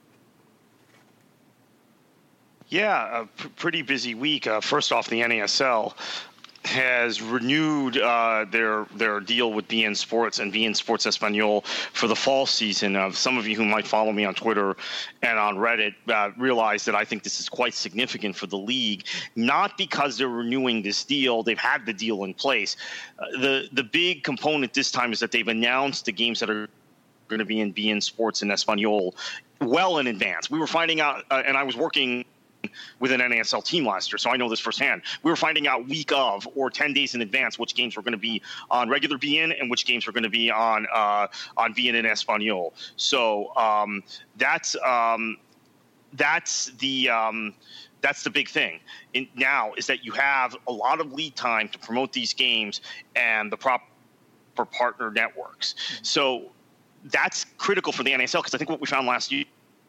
Yeah, a p- pretty busy week. Uh, first off, the NASL has renewed uh, their their deal with beIN Sports and beIN Sports Espanol for the fall season. Uh, some of you who might follow me on Twitter and on Reddit uh, realize that I think this is quite significant for the league, not because they're renewing this deal; they've had the deal in place. Uh, the the big component this time is that they've announced the games that are going to be in beIN Sports and Espanol well in advance. We were finding out, uh, and I was working with an NASL team last year, so I know this firsthand. We were finding out week of or ten days in advance which games were going to be on regular beIN and which games were going to be on uh, on beIN and Espanol. So um, that's um, that's the um, that's the big thing in, now is that you have a lot of lead time to promote these games and the proper partner networks. So that's critical for the NASL because I think what we found last year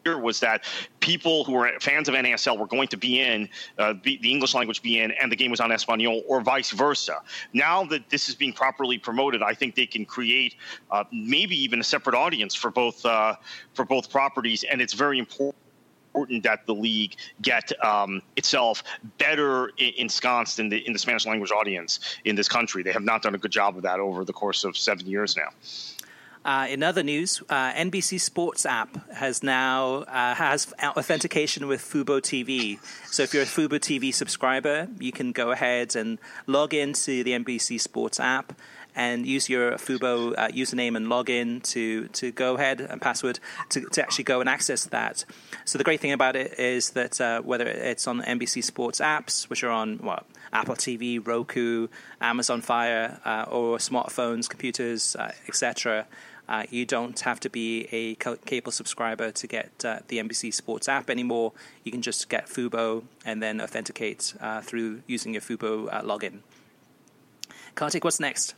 was that people who were fans of NASL were going to be in uh, the, the, English language beIN, and the game was on Espanol, or vice versa. Now that this is being properly promoted, I think they can create uh, maybe even a separate audience for both uh, for both properties, and it's very important important that the league get um, itself better ensconced in the in the Spanish language audience in this country. They have not done a good job of that over the course of seven years now. Uh, in other news, uh, NBC Sports app has now uh, has authentication with Fubo TV. So if you're a Fubo TV subscriber, you can go ahead and log into the NBC Sports app and use your Fubo uh, username and login to to go ahead and password to, to actually go and access that. So the great thing about it is that uh, whether it's on NBC Sports apps, which are on what Apple TV, Roku, Amazon Fire, uh, or smartphones, computers, etc uh, you don't have to be a cable subscriber to get uh, the NBC Sports app anymore. You can just get Fubo and then authenticate uh, through using your Fubo uh, login. Kartik, what's next?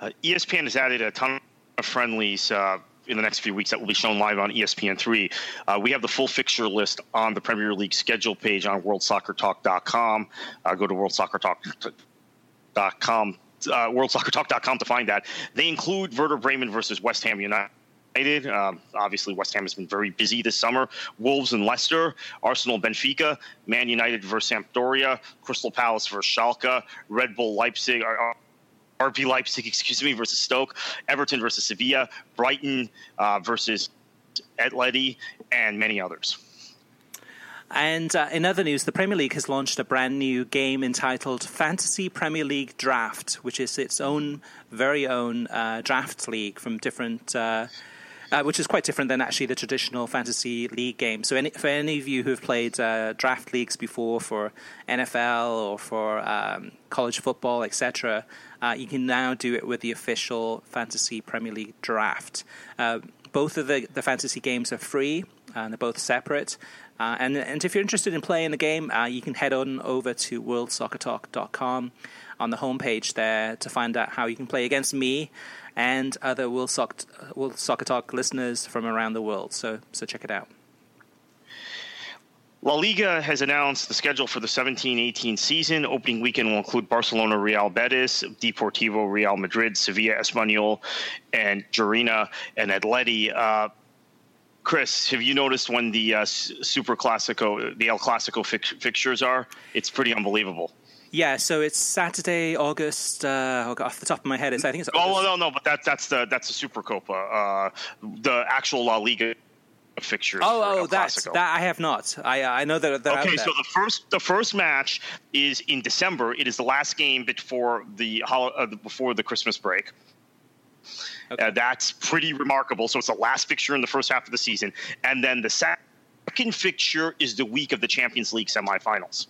Uh, ESPN has added a ton of friendlies uh, in the next few weeks that will be shown live on ESPN3. Uh, we have the full fixture list on the Premier League schedule page on WorldSoccerTalk.com. Uh, go to WorldSoccerTalk.com, uh, WorldSoccerTalk.com to find that. They include Werder Bremen versus West Ham United. Um, obviously, West Ham has been very busy this summer. Wolves and Leicester, Arsenal, Benfica, Man United versus Sampdoria, Crystal Palace versus Schalke, Red Bull Leipzig. Are, RB Leipzig, excuse me, versus Stoke, Everton versus Sevilla, Brighton uh, versus Atleti, and many others. And uh, in other news, the Premier League has launched a brand new game entitled Fantasy Premier League Draft, which is its own very own uh, draft league from different. Uh, uh, which is quite different than actually the traditional fantasy league game. So, any, for any of you who have played uh, draft leagues before for NFL or for um, college football, etc., uh, you can now do it with the official Fantasy Premier League draft. Uh, both of the, the fantasy games are free, and they're both separate. Uh, and, and if you're interested in playing the game, uh, you can head on over to worldsoccertalk.com on the homepage there to find out how you can play against me and other World Soccer, World Soccer Talk listeners from around the world. So, so check it out. La Liga has announced the schedule for the 17-18 season. Opening weekend will include Barcelona, Real Betis, Deportivo, Real Madrid, Sevilla, Espanyol, and Girona and Atleti. Uh, Chris, have you noticed when the uh, Super Classico, the El Clasico fixtures are? It's pretty unbelievable. Yeah, so it's Saturday, August. Uh, off the top of my head, it's I think it's. August. Oh no, no, but that's that's the that's the Super Copa, uh, the actual La Liga fixtures. Oh, oh, that's that I have not. I I know that. that okay, so the first the first match is in December. It is the last game before the uh, before the Christmas break. Okay. Uh, that's pretty remarkable. So it's the last fixture in the first half of the season, and then the second fixture is the week of the Champions League semifinals.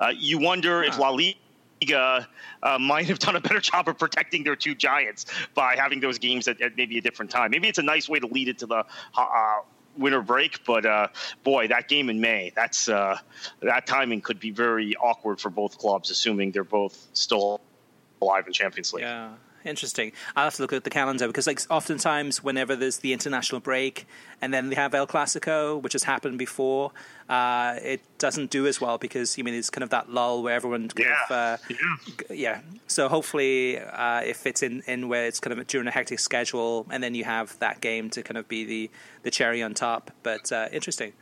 Uh, you wonder huh. if La Liga uh, might have done a better [LAUGHS] job of protecting their two giants by having those games at, at, maybe a different time. Maybe it's a nice way to lead it to the uh, winter break, but uh, boy, that game in May, that's uh, that timing could be very awkward for both clubs, assuming they're both still alive in Champions League. Yeah, interesting. I'll have to look at the calendar because, like, oftentimes whenever there's the international break and then they have El Clasico, which has happened before, uh, it doesn't do as well because I mean it's kind of that lull where everyone yeah. Of, uh, yeah. yeah. So hopefully uh, it fits in, in where it's kind of during a hectic schedule, and then you have that game to kind of be the the cherry on top. But uh, interesting.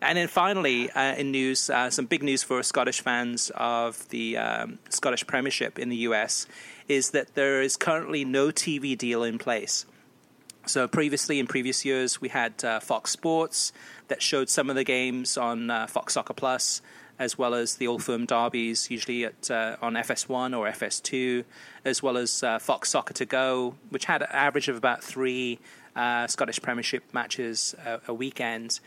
And then finally, uh, in news, uh, some big news for Scottish fans of the um, Scottish Premiership in the US is that there is currently no TV deal in place. So previously, in previous years, we had uh, Fox Sports that showed some of the games on uh, Fox Soccer Plus, as well as the Old Firm derbies, usually at uh, on FS1 or FS2, as well as uh, Fox Soccer to Go, which had an average of about three Scottish Premiership matches a, a weekend.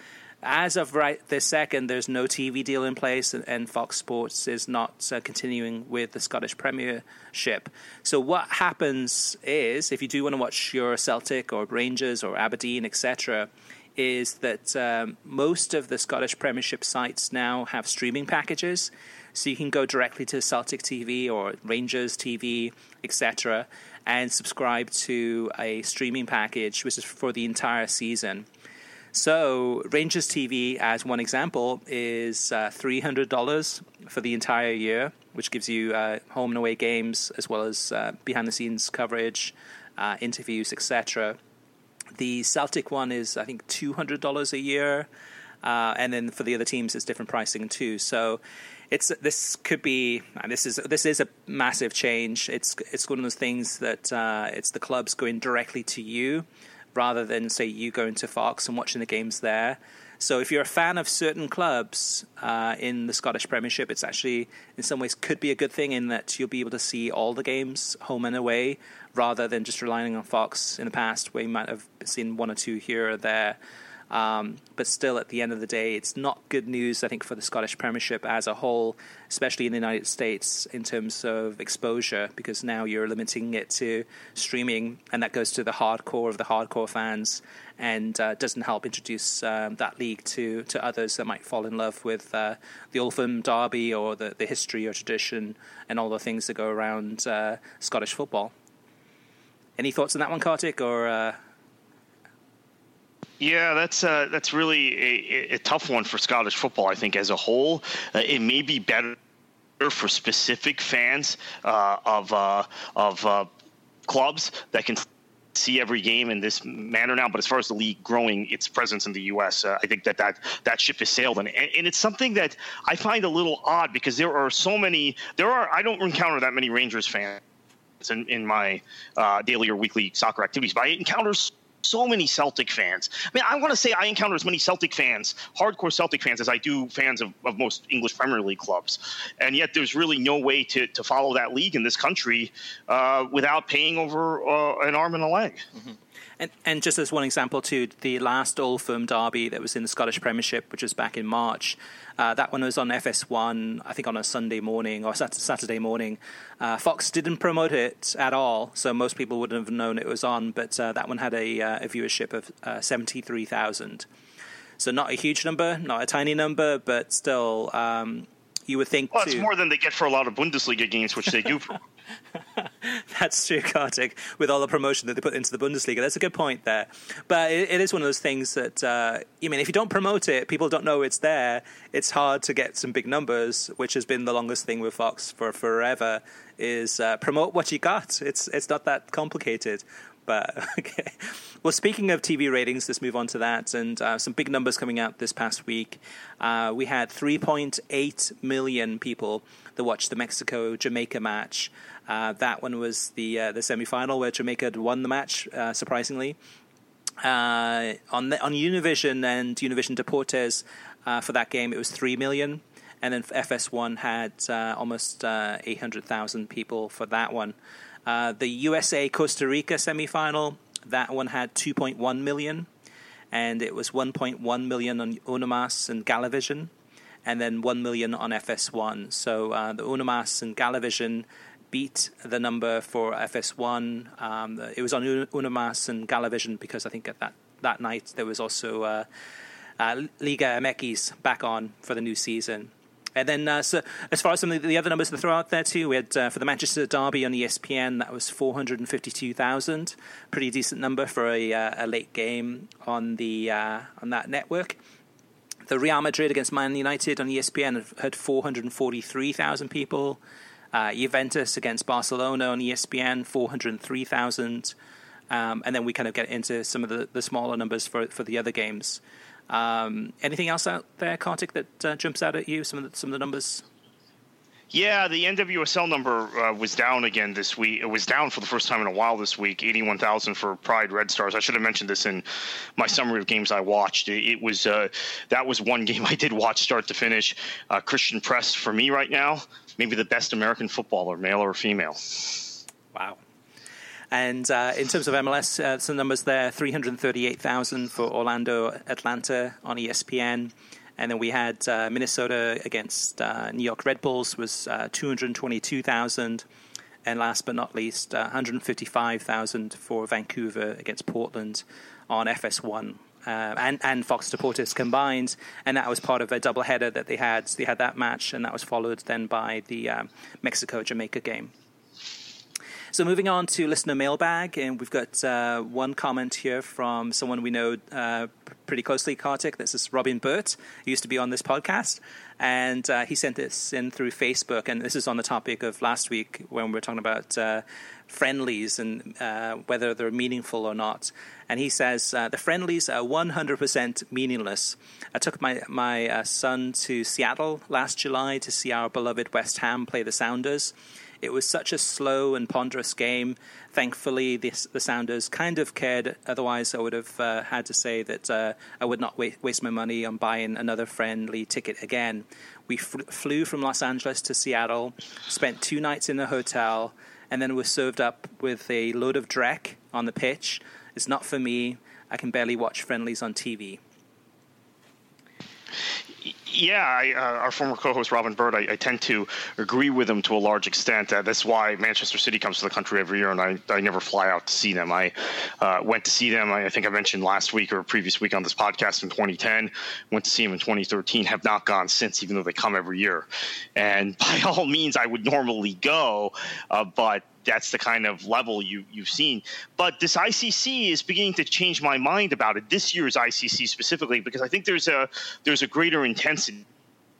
As of right this second, there's no TV deal in place, and, and Fox Sports is not uh, continuing with the Scottish Premiership. So, what happens is, if you do want to watch your Celtic or Rangers or Aberdeen, etc., is that um, most of the Scottish Premiership sites now have streaming packages. So you can go directly to Celtic TV or Rangers TV, etc., and subscribe to a streaming package, which is for the entire season. So Rangers TV, as one example, is uh, $300 for the entire year, which gives you uh, home and away games as well as uh, behind the scenes coverage, uh, interviews, etc. The Celtic one is, I think, $200 a year. Uh, and then for the other teams, it's different pricing too. So it's this could be this is this is a massive change. It's it's one of those things that uh, it's the clubs going directly to you rather than say you going to Fox and watching the games there. So if you're a fan of certain clubs uh, in the Scottish Premiership, it's actually in some ways could be a good thing in that you'll be able to see all the games home and away rather than just relying on Fox in the past where you might have seen one or two here or there. Um, but still, at the end of the day, it's not good news, I think, for the Scottish Premiership as a whole, especially in the United States, in terms of exposure, because now you're limiting it to streaming, and that goes to the hardcore of the hardcore fans and uh, doesn't help introduce um, that league to, to others that might fall in love with uh, the Old Firm Derby or the, the history or tradition and all the things that go around uh, Scottish football. Any thoughts on that one, Kartik, or uh, yeah, that's uh, that's really a, a, tough one for Scottish football. I think as a whole, uh, it may be better for specific fans uh, of uh, of uh, clubs that can see every game in this manner now. But as far as the league growing its presence in the U.S., uh, I think that that, that ship has sailed, and, and it's something that I find a little odd because there are so many. There are I don't encounter that many Rangers fans in, in my uh, daily or weekly soccer activities, but I encounter many Celtic fans. I mean, I want to say I encounter as many Celtic fans, hardcore Celtic fans, as I do fans of, of most English Premier League clubs. And yet there's really no way to, to follow that league in this country uh, without paying over uh, an arm and a leg. Mm-hmm. And, and just as one example, too, the last Old Firm derby that was in the Scottish Premiership, which was back in March, uh, that one was on FS1, I think on a Sunday morning or Saturday morning. Uh, Fox didn't promote it at all, so most people wouldn't have known it was on, but uh, that one had a, uh, a viewership of uh, 73,000. So not a huge number, not a tiny number, but still, um, you would think. Well, it's more than they get for a lot of Bundesliga games, which they do. [LAUGHS] [LAUGHS] That's true, Kartik, with all the promotion that they put into the Bundesliga. That's a good point there. But it, it is one of those things that, uh, mean, if you don't promote it, people don't know it's there. It's hard to get some big numbers, which has been the longest thing with Fox for forever, is uh, promote what you got. It's, it's not that complicated. But [LAUGHS] okay. Well, speaking of TV ratings, let's move on to that. And uh, some big numbers coming out this past week. Uh, we had 3.8 million people that watched the Mexico Jamaica match. Uh, that one was the uh, the semi final where Jamaica had won the match, uh, surprisingly. Uh, on the, on Univision and Univision Deportes for that game, it was 3 million and then FS1 had uh, almost uh, 800,000 people for that one. Uh, the USA Costa Rica semifinal, that one had 2.1 million, and it was 1.1 million on UniMás and Galavision, and then 1 million on FS1. So uh, the UniMás and Galavision beat the number for FS1. Um, it was on UniMás and Galavision because I think at that, that night there was also uh, uh, Liga MX back on for the new season. And then, uh, so as far as some of the other numbers to throw out there too, we had uh, for the Manchester Derby on ESPN that was four hundred and fifty-two thousand, pretty decent number for a, uh, a late game on the uh, on that network. The Real Madrid against Man United on ESPN had four hundred and forty-three thousand people. Uh, Juventus against Barcelona on ESPN four hundred and three thousand, um, and then we kind of get into some of the, the smaller numbers for for the other games. Um, anything else out there, Kartik, that uh, jumps out at you? Some of the, some of the numbers. Yeah, the NWSL number uh, was down again this week. It was down for the first time in a while this week. Eighty-one thousand for Pride Red Stars. I should have mentioned this in my summary of games I watched. It, it was uh, that was one [LAUGHS] game I did watch start to finish. Uh, Christen Press for me right now, maybe the best American footballer, male or female. Wow. And uh, in terms of MLS, uh, some numbers there 338,000 for Orlando Atlanta on ESPN. And then we had uh, Minnesota against uh, New York Red Bulls was uh, 222,000. And last but not least, uh, 155,000 for Vancouver against Portland on FS1 uh, and and Fox Deportes combined, and that was part of a doubleheader that they had. They had that match, and that was followed then by the um, Mexico Jamaica game. So moving on to listener mailbag, and we've got uh, one comment here from someone we know uh, pretty closely, Kartik. This is Robin Burt, who used to be on this podcast, and uh, he sent this in through Facebook, and this is on the topic of last week when we were talking about uh, friendlies and uh, whether they're meaningful or not. And he says uh, the friendlies are 100% meaningless. I took my my son to Seattle last July to see our beloved West Ham play the Sounders. It was such a slow and ponderous game. Thankfully, the Sounders kind of cared. Otherwise, I would have uh, had to say that uh, I would not wa- waste my money on buying another friendly ticket again. We f- flew from Los Angeles to Seattle, spent two nights in a hotel, and then were served up with a load of drac on the pitch. It's not for me. I can barely watch friendlies on TV. Yeah, I, uh, our former co-host Robin Bird, I, I, tend to agree with him to a large extent. Uh, that's why Manchester City comes to the country every year, and I, I never fly out to see them. I uh, went to see them. I, I, think I mentioned last week or previous week on this podcast in 2010. Went to see them in 2013. Have not gone since, even though they come every year. And [LAUGHS] by all means, I would normally go, uh, but that's the kind of level you you've seen. But this ICC is beginning to change my mind about it. This year's ICC specifically, because I think there's a there's a greater intensity.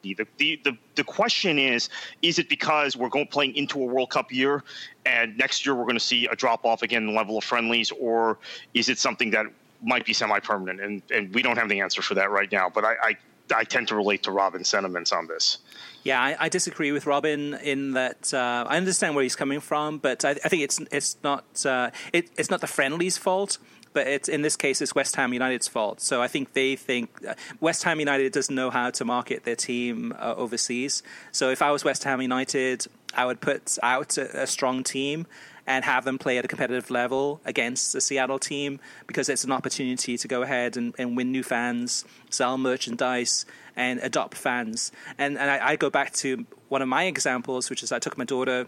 The, the, the, the question is is it because we're going playing into a World Cup year and next year we're going to see a drop off again in the level of friendlies, or is it something that might be semi permanent? And, and we don't have the answer for that right now. But I, I, I tend to relate to Robin's sentiments on this. Yeah, I, I, disagree with Robin in that uh, I understand where he's coming from, but I, I think it's it's not uh, it, it's not the friendlies' fault. But it's in this case, it's West Ham United's fault. So I think they think uh, West Ham United doesn't know how to market their team uh, overseas. So if I was West Ham United, I would put out a, a strong team and have them play at a competitive level against the Seattle team because it's an opportunity to go ahead and, and win new fans, sell merchandise, and adopt fans. And, and I, I, go back to one of my examples, which is I took my daughter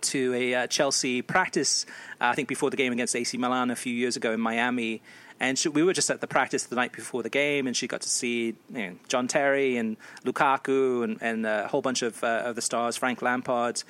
to a uh, Chelsea practice, uh, I think before the game against AC Milan a few years ago in Miami. And she, we were just at the practice the night before the game, and she got to see you know, John Terry and Lukaku and, and a whole bunch of, uh, of the stars, Frank Lampard.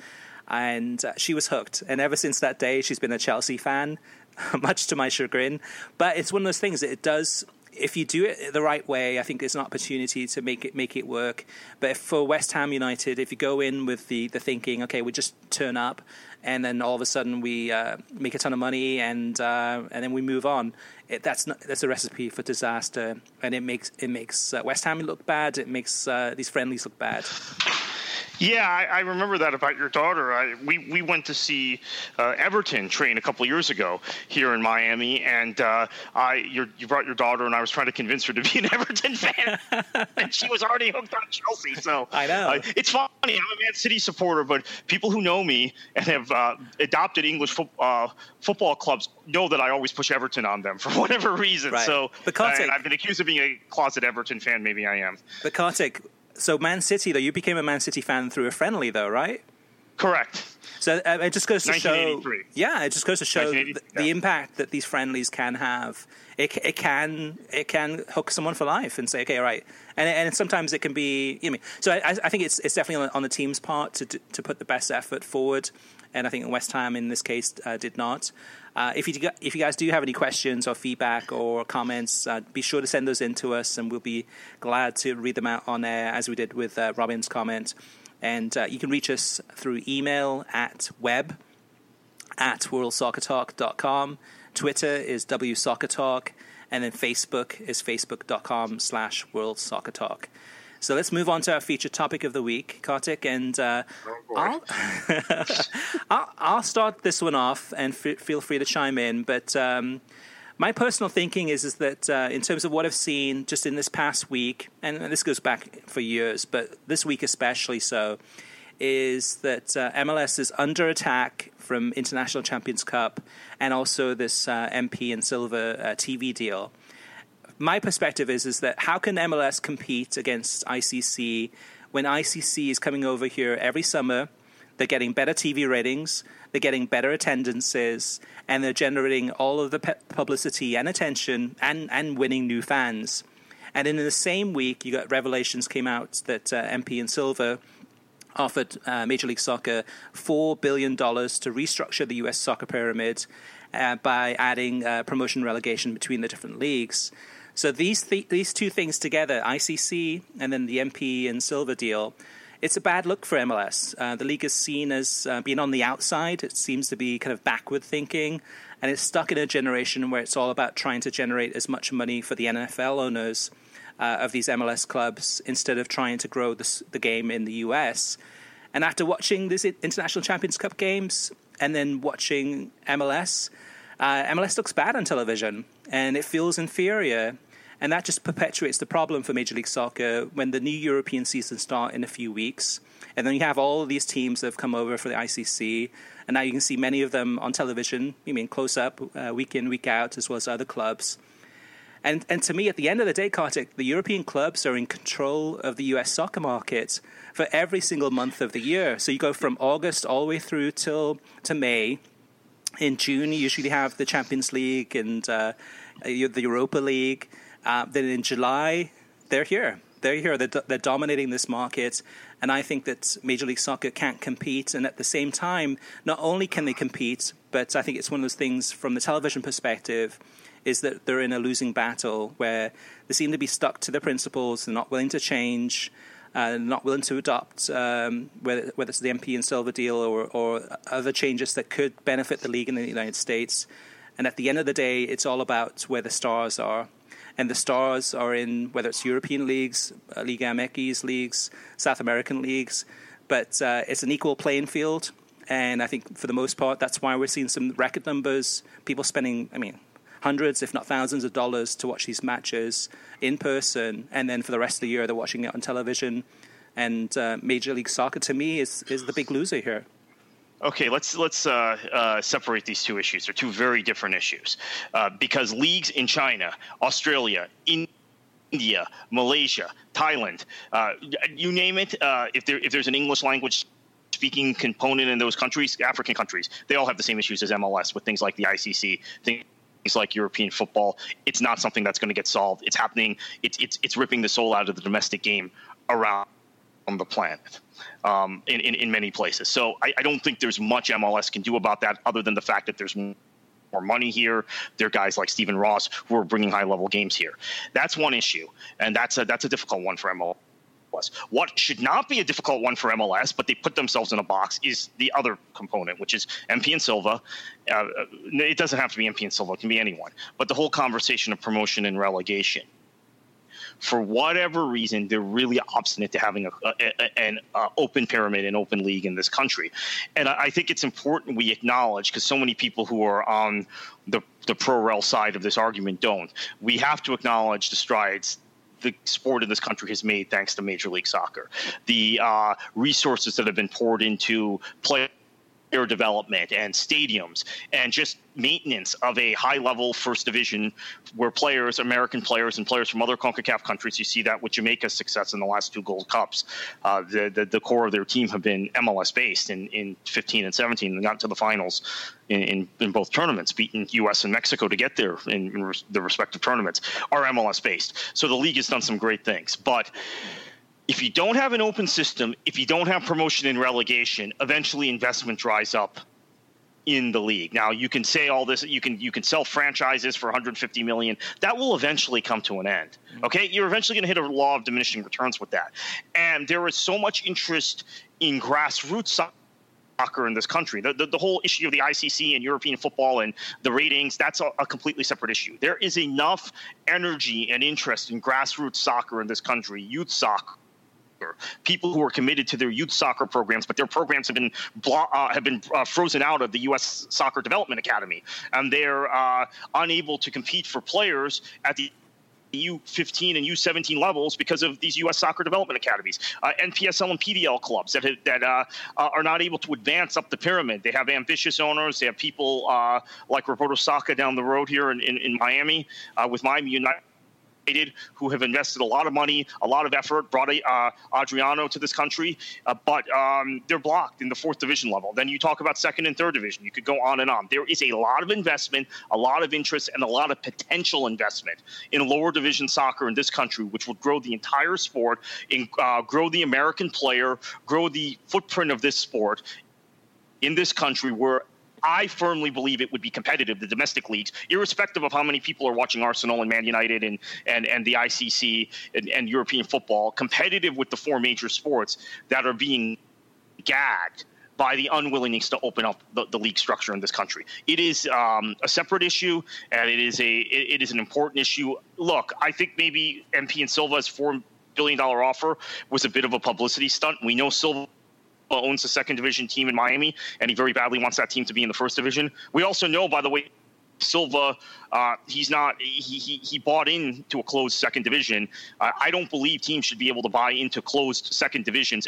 And uh, she was hooked. And ever since that day, she's been a Chelsea fan, [LAUGHS] much to my chagrin. But it's one of those things that it does if you do it the right way, I think it's an opportunity to make it make it work. But for West Ham United, if you go in with the, the thinking, okay, we just turn up, and then all of a sudden we uh, make a ton of money, and uh, and then we move on, it, that's not, that's a recipe for disaster, and it makes it makes uh, West Ham look bad. It makes uh, these friendlies look bad. Yeah, I, I, remember that about your daughter. I, we we went to see uh, Everton train a couple of years ago here in Miami, and uh, I you brought your daughter, and I was trying to convince her to be an [LAUGHS] Everton fan, and she was already hooked on Chelsea. So [LAUGHS] I know uh, it's funny. I'm a Man City supporter, but people who know me and have uh, adopted English fo- uh, football clubs know that I always push Everton on them [LAUGHS] for whatever reason. Right. So Kartik, I've been accused of being a closet Everton fan. Maybe I am. But Kartik, so Man City, though, you became a Man City fan through a friendly, though, right? Correct. So uh, it just goes to show. Yeah, it just goes to show the, the yeah. impact that these friendlies can have. It, it can it can hook someone for life and say, okay, right, and and sometimes it can be. You know, so I, I think it's it's definitely on, on the team's part to to put the best effort forward, and I think West Ham in this case uh, did not. Uh, if you if you guys do have any questions or feedback or comments, uh, be sure to send those in to us, and we'll be glad to read them out on air as we did with uh, Robin's comment. And uh, you can reach us through email at web at worldsoccertalk.com. Twitter is WSoccerTalk, and then Facebook is facebook.com slash worldsoccertalk. So let's move on to our featured topic of the week, Kartik, and uh, oh I'll, [LAUGHS] I'll, I'll, start this one off, and f- feel free to chime in. But um, my personal thinking is is that uh, in terms of what I've seen just in this past week, and this goes back for years, but this week especially so, is that uh, MLS is under attack from International Champions Cup and also this uh, MP and Silva uh, TV deal my perspective is is that how can MLS compete against ICC when ICC is coming over here every summer? they're getting better TV ratings, they're getting better attendances, and they're generating all of the pe- publicity and attention and, and winning new fans. And in the same week, you got revelations came out that uh, MP and Silva offered uh, Major League Soccer $4 billion to restructure the U.S. soccer pyramid uh, by adding uh, promotion relegation between the different leagues. So these th- these two things together, ICC and then the MP and Silva deal, it's a bad look for MLS. Uh, the league is seen as uh, being on the outside. It seems to be kind of backward thinking, and it's stuck in a generation where it's all about trying to generate as much money for the NFL owners uh, of these MLS clubs instead of trying to grow the, the game in the US. And after watching these International Champions Cup games and then watching MLS, uh, MLS looks bad on television and it feels inferior. And that just perpetuates the problem for Major League Soccer when the new European season starts in a few weeks. And then you have all of these teams that have come over for the ICC. And now you can see many of them on television, I mean, close up, uh, week in, week out, as well as other clubs. And, and to me, at the end of the day, Kartik, the European clubs are in control of the US soccer market for every single month of the year. So you go from August all the way through till to May. In June, you usually have the Champions League and uh, the Europa League. Uh, then in July, they're here. They're here. They're, they're dominating this market. And I think that Major League Soccer can't compete. And at the same time, not only can they compete, but I think it's one of those things from the television perspective is that they're in a losing battle where they seem to be stuck to their principles. They're not willing to change. Uh, not willing to adopt um, whether, whether it's the MP and Silva deal or, or other changes that could benefit the league in the United States. And at the end of the day, it's all about where the stars are. And the stars are in whether it's European leagues, uh, Liga MX leagues, South American leagues, but uh, it's an equal playing field. And I think for the most part, that's why we're seeing some record numbers, people spending, I mean, hundreds, if not thousands, of dollars to watch these matches in person, and then for the rest of the year they're watching it on television. And uh, Major League Soccer, to me, is is the big loser here. Okay, let's let's uh, uh, separate these two issues. They're two very different issues uh, because leagues in China, Australia, India, Malaysia, Thailand, uh, you name it. Uh, if there if there's an English language speaking component in those countries, African countries, they all have the same issues as MLS with things like the ICC, things like European football. It's not something that's going to get solved. It's happening. It's it's it's ripping the soul out of the domestic game around the planet um, in, in, in many places. So I, I don't think there's much MLS can do about that, other than the fact that there's more money here. There are guys like Stephen Ross who are bringing high level games here. That's one issue, and that's a that's a difficult one for MLS. What should not be a difficult one for MLS, but they put themselves in a box, is the other component, which is MP and Silva. Uh, it doesn't have to be MP and Silva; it can be anyone. But the whole conversation of promotion and relegation. For whatever reason, they're really obstinate to having a, a, an uh, open pyramid, and open league in this country, and I, I think it's important we acknowledge because so many people who are on the the pro rel side of this argument don't. We have to acknowledge the strides the sport in this country has made thanks to Major League Soccer. The uh, resources that have been poured into play player development and stadiums and just maintenance of a high level first division where players, American players and players from other CONCACAF countries, you see that with Jamaica's success in the last two Gold Cups. Uh, the, the, the, core of their team have been MLS based in, in 15 and 17 and got to the finals in, in, in, both tournaments, beating U.S. and Mexico to get there in, in the respective tournaments, are MLS based. So the league has done some great things. But if you don't have an open system, if you don't have promotion and relegation, eventually investment dries up in the league. Now you can say all this, you can you can sell franchises for 150 million. That will eventually come to an end. Mm-hmm. Okay, you're eventually going to hit a law of diminishing returns with that. And there is so much interest in grassroots soccer in this country. The, the, the, whole issue of the ICC and European football and the ratings, that's a, a, completely separate issue. There is enough energy and interest in grassroots soccer in this country, youth soccer, soccer. People who are committed to their youth soccer programs, but their programs have been uh, have been uh, frozen out of the U.S. Soccer Development Academy, and they're uh, unable to compete for players at the U15 and U17 levels because of these U.S. soccer development academies, uh, NPSL and PDL clubs that that uh, uh, are not able to advance up the pyramid. They have ambitious owners. They have people uh, like Roberto Sacca down the road here in, in, in Miami uh, with Miami United Who have invested a lot of money, a lot of effort, brought uh, Adriano to this country, uh, but um, they're blocked in the fourth division level. Then you talk about second and third division. You could go on and on. There is a lot of investment, a lot of interest, and a lot of potential investment in lower division soccer in this country, which would grow the entire sport, in, uh, grow the American player, grow the footprint of this sport in this country where I firmly believe it would be competitive, the domestic leagues, irrespective of how many people are watching Arsenal and Man United and, and, and the ICC and, and European football, competitive with the four major sports that are being gagged by the unwillingness to open up the, the league structure in this country. It is um, a separate issue, and it is a it, it is an important issue. Look, I think maybe MP and Silva's four billion dollar offer was a bit of a publicity stunt. We know Silva owns a second division team in Miami, and he very badly wants that team to be in the first division. We also know, by the way, Silva, uh, he's not. He, he he bought into a closed second division. Uh, I don't believe teams should be able to buy into closed second divisions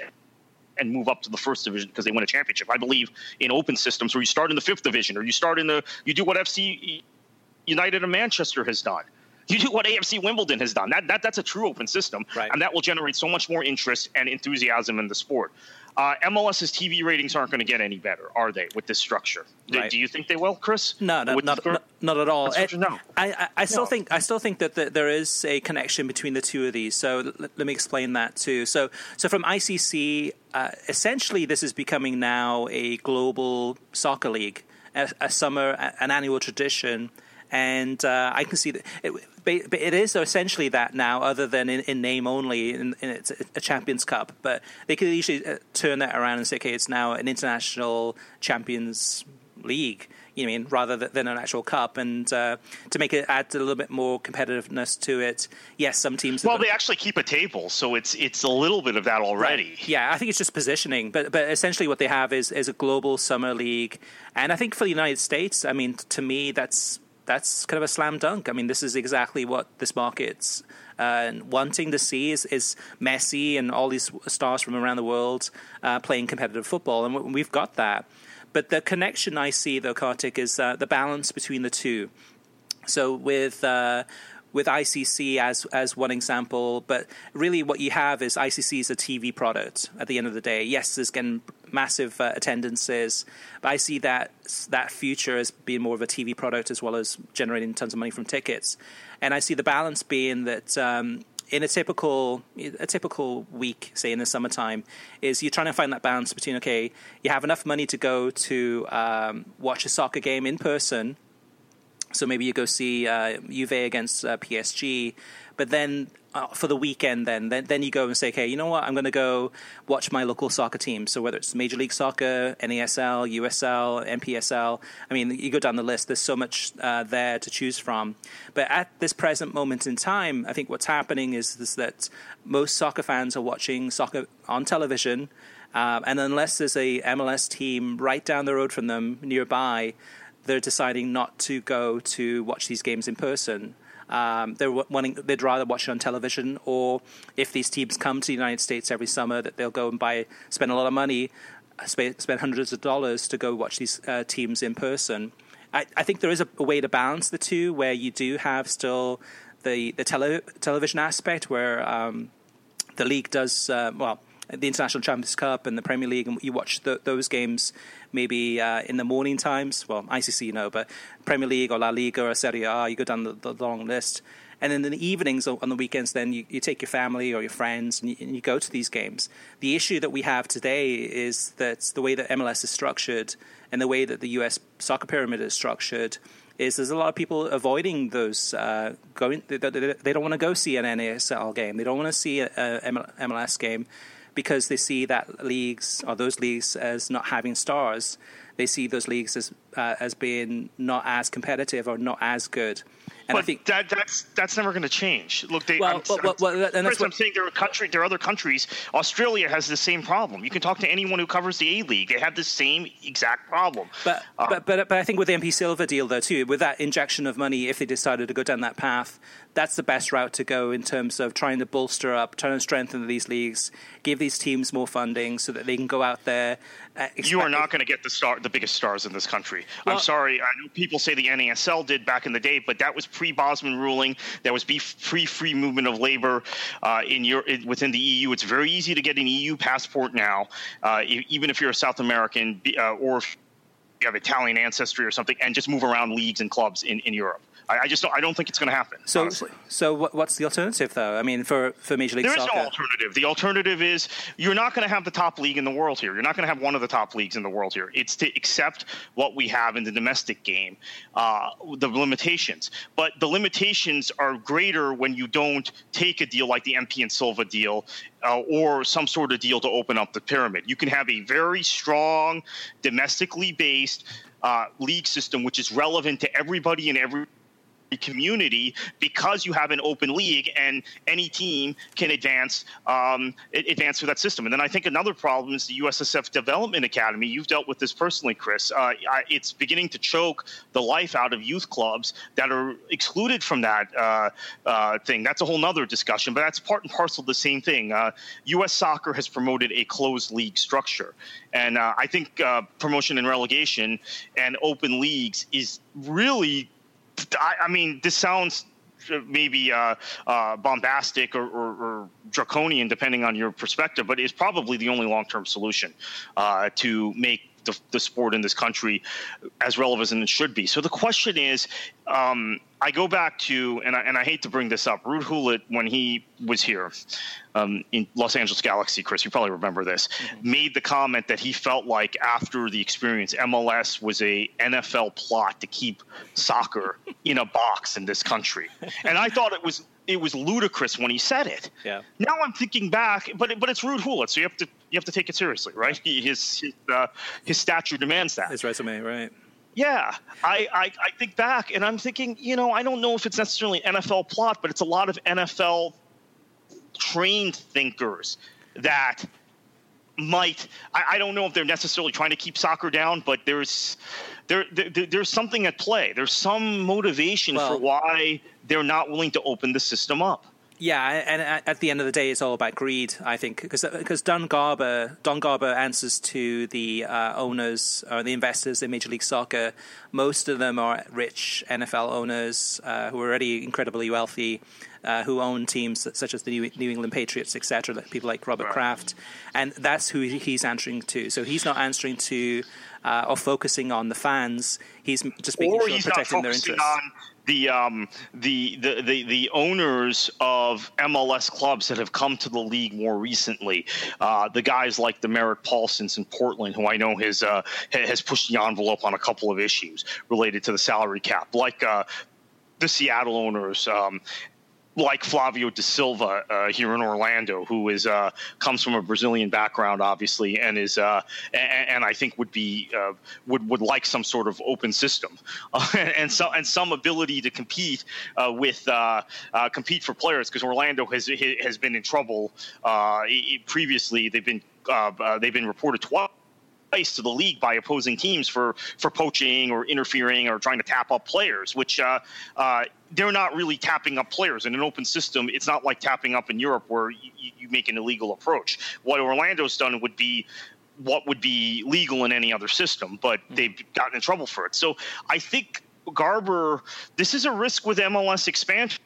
and move up to the first division because they win a championship. I believe in open systems where you start in the fifth division or you start in the you do what FC United of Manchester has done. You do what AFC Wimbledon has done. That, that that's a true open system, right. and that will generate so much more interest and enthusiasm in the sport. Uh, MLS's TV ratings aren't going to get any better, are they, with this structure? Right. Do, do, you think they will, Chris? No, no, not, not, not, at all. It, no. I, I, I still no. think I still think that the, there is a connection between the two of these. So l- let me explain that too. So, so from ICC, uh, essentially, this is becoming now a global soccer league, a, a summer, an annual tradition and uh, I can see that it, but it is essentially that now, other than in, in name only, in, in, it's a Champions Cup. But they could easily uh, turn that around and say, okay, it's now an international Champions League. You mean rather than an actual cup, and uh, to make it add a little bit more competitiveness to it. Yes, some teams. Well, they actually keep a table, so it's it's a little bit of that already. Right. Yeah, I think it's just positioning, but but essentially what they have is is a global summer league, and I think for the United States, I mean, to me, that's that's kind of a slam dunk. I mean, this is exactly what this market's uh, wanting to see is, is Messi and all these stars from around the world uh, playing competitive football, and we've got that. But the connection I see, though, Kartik, is uh, the balance between the two. So with uh, with ICC as as one example, but really what you have is ICC is a TV product at the end of the day. Yes, there's getting massive uh, attendances, but I see that that future as being more of a TV product as well as generating tons of money from tickets. And I see the balance being that um, in a typical a typical week, say in the summertime, is you're trying to find that balance between okay, you have enough money to go to um, watch a soccer game in person so maybe you go see uh, Juve against uh, PSG, but then uh, for the weekend, then, then then you go and say, okay, you know what? I'm going to go watch my local soccer team. So whether it's Major League Soccer, NASL, USL, NPSL, I mean, you go down the list. There's so much uh, there to choose from. But at this present moment in time, I think what's happening is, is that most soccer fans are watching soccer on television. Uh, and unless there's a MLS team right down the road from them nearby, they're deciding not to go to watch these games in person. Um, they're wanting, they'd rather watch it on television, or if these teams come to the United States every summer, that they'll go and buy, spend a lot of money, uh, spend, spend hundreds of dollars to go watch these uh, teams in person. I, I, think there is a, a, way to balance the two, where you do have still the the tele, television aspect, where um, the league does uh, well the International Champions Cup and the Premier League, and you watch the, those games maybe uh, in the morning times. Well, ICC, you know, but Premier League or La Liga or Serie A, you go down the, the long list. And then in the evenings on the weekends, then you, you take your family or your friends and you, and you, go to these games. The issue that we have today is that the way that MLS is structured and the way that the US soccer pyramid is structured is there's a lot of people avoiding those uh, going. They, they, they don't want to go see an NASL game. They don't want to see a, a MLS game because they see that leagues or those leagues as not having stars. They see those leagues as uh, as being not as competitive or not as good. And but I think that, that's that's never going to change. Look, they, well, I'm, well, well, and that's what, I'm saying. There are country, there are other countries. Australia has the same problem. You can talk to anyone who covers the A League; they have the same exact problem. But, um, but but but I think with the MP Silva deal, though, too, with that injection of money, if they decided to go down that path, that's the best route to go in terms of trying to bolster up, trying to strengthen these leagues, give these teams more funding so that they can go out there. Uh, you are not going to get the star. the biggest stars in this country. Well, I'm sorry. I know people say the NASL did back in the day, but that was pre-Bosman ruling. That was pre-free movement of labor uh, in your within the EU. It's very easy to get an EU passport now, uh, even if you're a South American uh, or if you have Italian ancestry or something, and just move around leagues and clubs in, in Europe. I, I just don't, I don't think it's going to happen. So, honestly. so what's the alternative, though? I mean, for, for Major League there Soccer, there is no alternative. The alternative is you're not going to have the top league in the world here. You're not going to have one of the top leagues in the world here. It's to accept what we have in the domestic game, uh, the limitations. But the limitations are greater when you don't take a deal like the MP and Silva deal uh, or some sort of deal to open up the pyramid. You can have a very strong, domestically based uh, league system, which is relevant to everybody and every community because you have an open league and any team can advance um, advance through that system. And then I think another problem is the USSF Development Academy. You've dealt with this personally, Chris. Uh, I, it's beginning to choke the life out of youth clubs that are excluded from that uh, uh, thing. That's a whole other discussion, but that's part and parcel the same thing. U.S. Uh, soccer has promoted a closed league structure, and uh, I think uh, promotion and relegation and open leagues is really I, I mean, this sounds maybe uh, uh, bombastic or, or, or, draconian, depending on your perspective, but it's probably the only long term solution uh, to make the, the, sport in this country as relevant as it should be. So the question is um, I go back to, and I, and I hate to bring this up, Ruud Gullit, when he was here um, in Los Angeles Galaxy, Chris, you probably remember this, mm-hmm. made the comment that he felt like after the experience, MLS was a NFL plot to keep soccer [LAUGHS] in a box in this country. And I thought it was it was ludicrous when he said it. Yeah. Now I'm thinking back, but but it's Ruud Gullit, so you have to you have to take it seriously, right? He, his his, uh, his stature demands that. His resume, right? Yeah, I, I, I think back and I'm thinking, you know, I don't know if it's necessarily NFL plot, but it's a lot of NFL trained thinkers that might I, I, don't know if they're necessarily trying to keep soccer down, but there's there, there there's something at play. There's some motivation well, for why they're not willing to open the system up. Yeah, and at the end of the day, it's all about greed. I think because because Don Garber Don Garber answers to the uh, owners or the investors in Major League Soccer. Most of them are rich NFL owners uh, who are already incredibly wealthy, uh, who own teams such as the New, New England Patriots, etc. People like Robert right. Kraft, and that's who he's answering to. So he's not answering to uh, or focusing on the fans. He's just making or sure protecting their interests. On the, um, the, the, the, the owners of MLS clubs that have come to the league more recently, uh, the guys like the Merritt Paulsons in Portland, who I know has uh, has pushed the envelope on a couple of issues related to the salary cap, like uh, the Seattle owners, um, like Flavio da Silva uh, here in Orlando, who is uh, comes from a Brazilian background, obviously, and is uh, and, and, I think would be uh, would would like some sort of open system [LAUGHS] and so and some ability to compete uh, with uh, compete for players because Orlando has has been in trouble previously. They've been they've been reported twice to the league by opposing teams for for poaching or interfering or trying to tap up players, which uh, uh, they're not really tapping up players in an open system. It's not like tapping up in Europe where you, you make an illegal approach. What Orlando's done would be what would be legal in any other system, but hmm. they've gotten in trouble for it. So I think Garber, this is a risk with MLS expansion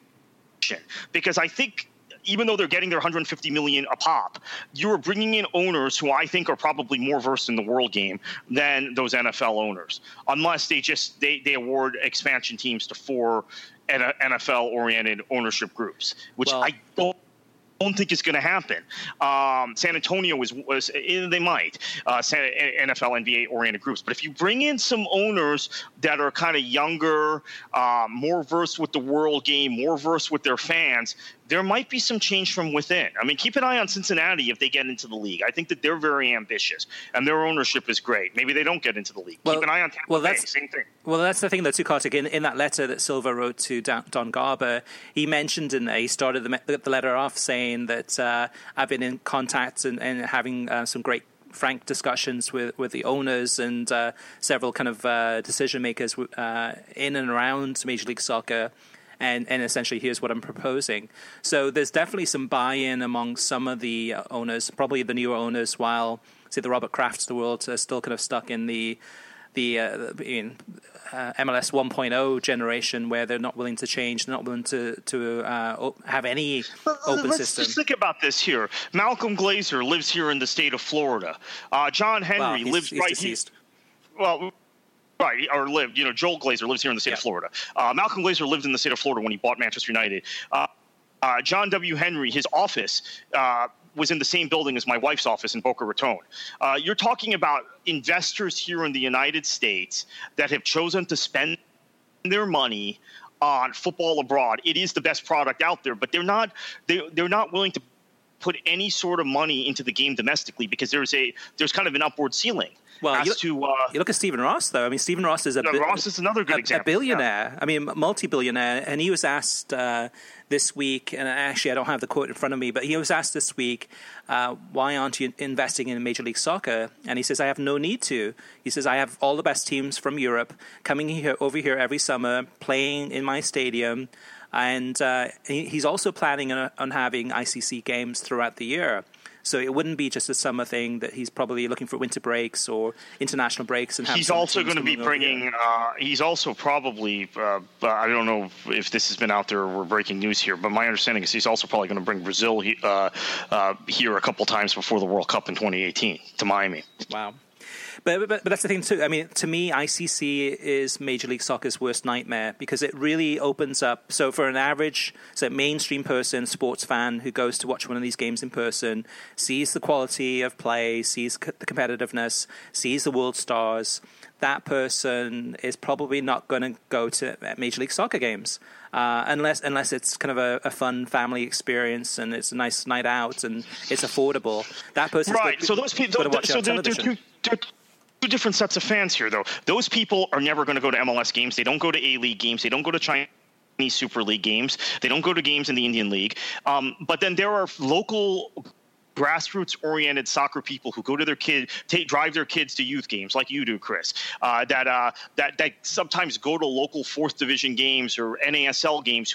because I think even though they're getting their 150 million a pop, you're bringing in owners who I think are probably more versed in the world game than those NFL owners, unless they just they, they award expansion teams to four NFL oriented ownership groups, which well, I don't don't think it's going to happen. Um, San Antonio was, was eh, they might uh, NFL NBA oriented groups, but if you bring in some owners that are kind of younger, uh, more versed with the world game, more versed with their fans, there might be some change from within. I mean, keep an eye on Cincinnati if they get into the league. I think that they're very ambitious and their ownership is great. Maybe they don't get into the league. Well, keep an eye on Tampa well, Bay. That's, same thing. Well, that's the thing, though, too, Kartik. In, in that letter that Silva wrote to Don Garber, he mentioned in there, he started the, the letter off saying that uh, I've been in contact and, and having uh, some great frank discussions with, with the owners and uh, several kind of uh, decision makers uh, in and around Major League Soccer and, and essentially here's what I'm proposing. So there's definitely some buy-in among some of the uh, owners, probably the newer owners, while say the Robert Krafts of the world are still kind of stuck in the the uh, I mean, uh, MLS 1.0 generation where they're not willing to change, they're not willing to to uh, have any open Let's system. just think about this here. Malcolm Glazer lives here in the state of Florida. Uh, John Henry well, he's, lives he's right deceased. here. Well, right, or lived. You know, Joel Glazer lives here in the state Yeah. of Florida. Uh, Malcolm Glazer lived in the state of Florida when he bought Manchester United. Uh, uh, John W. Henry, his office uh, was in the same building as my wife's office in Boca Raton. Uh, you're talking about investors here in the United States that have chosen to spend their money on football abroad. It is the best product out there, but they're not they they're not willing to put any sort of money into the game domestically because there's a there's kind of an upward ceiling Well, as you- to uh, You look at Stephen Ross, though. I mean, Stephen Ross is a No, bi- Ross is another good a, example, A billionaire. I mean, multi-billionaire, and he was asked uh, this week. And actually, I don't have the quote in front of me, but he was asked this week, uh, "Why aren't you investing in Major League Soccer?" And he says, "I have no need to." He says, "I have all the best teams from Europe coming here over here every summer, playing in my stadium." And uh, he- he's also planning on, on having ICC games throughout the year. So it wouldn't be just a summer thing that he's probably looking for winter breaks or international breaks. And he's also going to be coming over here. bringing. Uh, he's also probably. Uh, I don't know if this has been out there. or We're breaking news here, but my understanding is he's also probably going to bring Brazil uh, uh, here a couple times before the World Cup in 2018 to Miami. Wow. But, but but that's the thing too. I mean, to me, ICC is Major League Soccer's worst nightmare because it really opens up. So for an average, so mainstream person, sports fan who goes to watch one of these games in person, sees the quality of play, sees c- the competitiveness, sees the world stars. That person is probably not going to go to Major League Soccer games. Uh, unless unless it's kind of a, a fun family experience and it's a nice night out and it's affordable, that person Right. So those people. to watch So on they're, they're two, they're two different sets of fans here, though. Those people are never going to go to MLS games. They don't go to A League games. They don't go to Chinese Super League games. They don't go to games in the Indian League. Um, but then there are local grassroots oriented soccer people who go to their kid take drive their kids to youth games like you do chris uh, that uh, that that sometimes go to local fourth division games or nasl games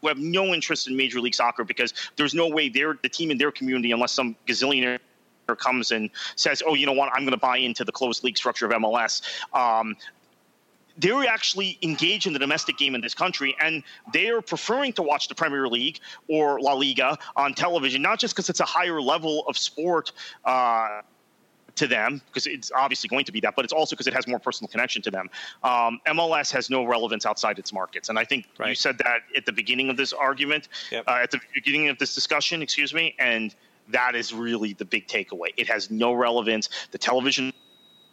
who have no interest in Major League Soccer because there's no way they're the team in their community unless some gazillionaire comes and says, "Oh, you know what? I'm going to buy into the closed league structure of MLS." Um, they're actually engaged in the domestic game in this country, and they are preferring to watch the Premier League or La Liga on television, not just because it's a higher level of sport. Uh, to them because it's obviously going to be that, but it's also because it has more personal connection to them. Um, MLS has no relevance outside its markets, and I think you said that at the beginning of this argument, Yep. uh, at the beginning of this discussion, excuse me, and that is really the big takeaway. It has no relevance. The television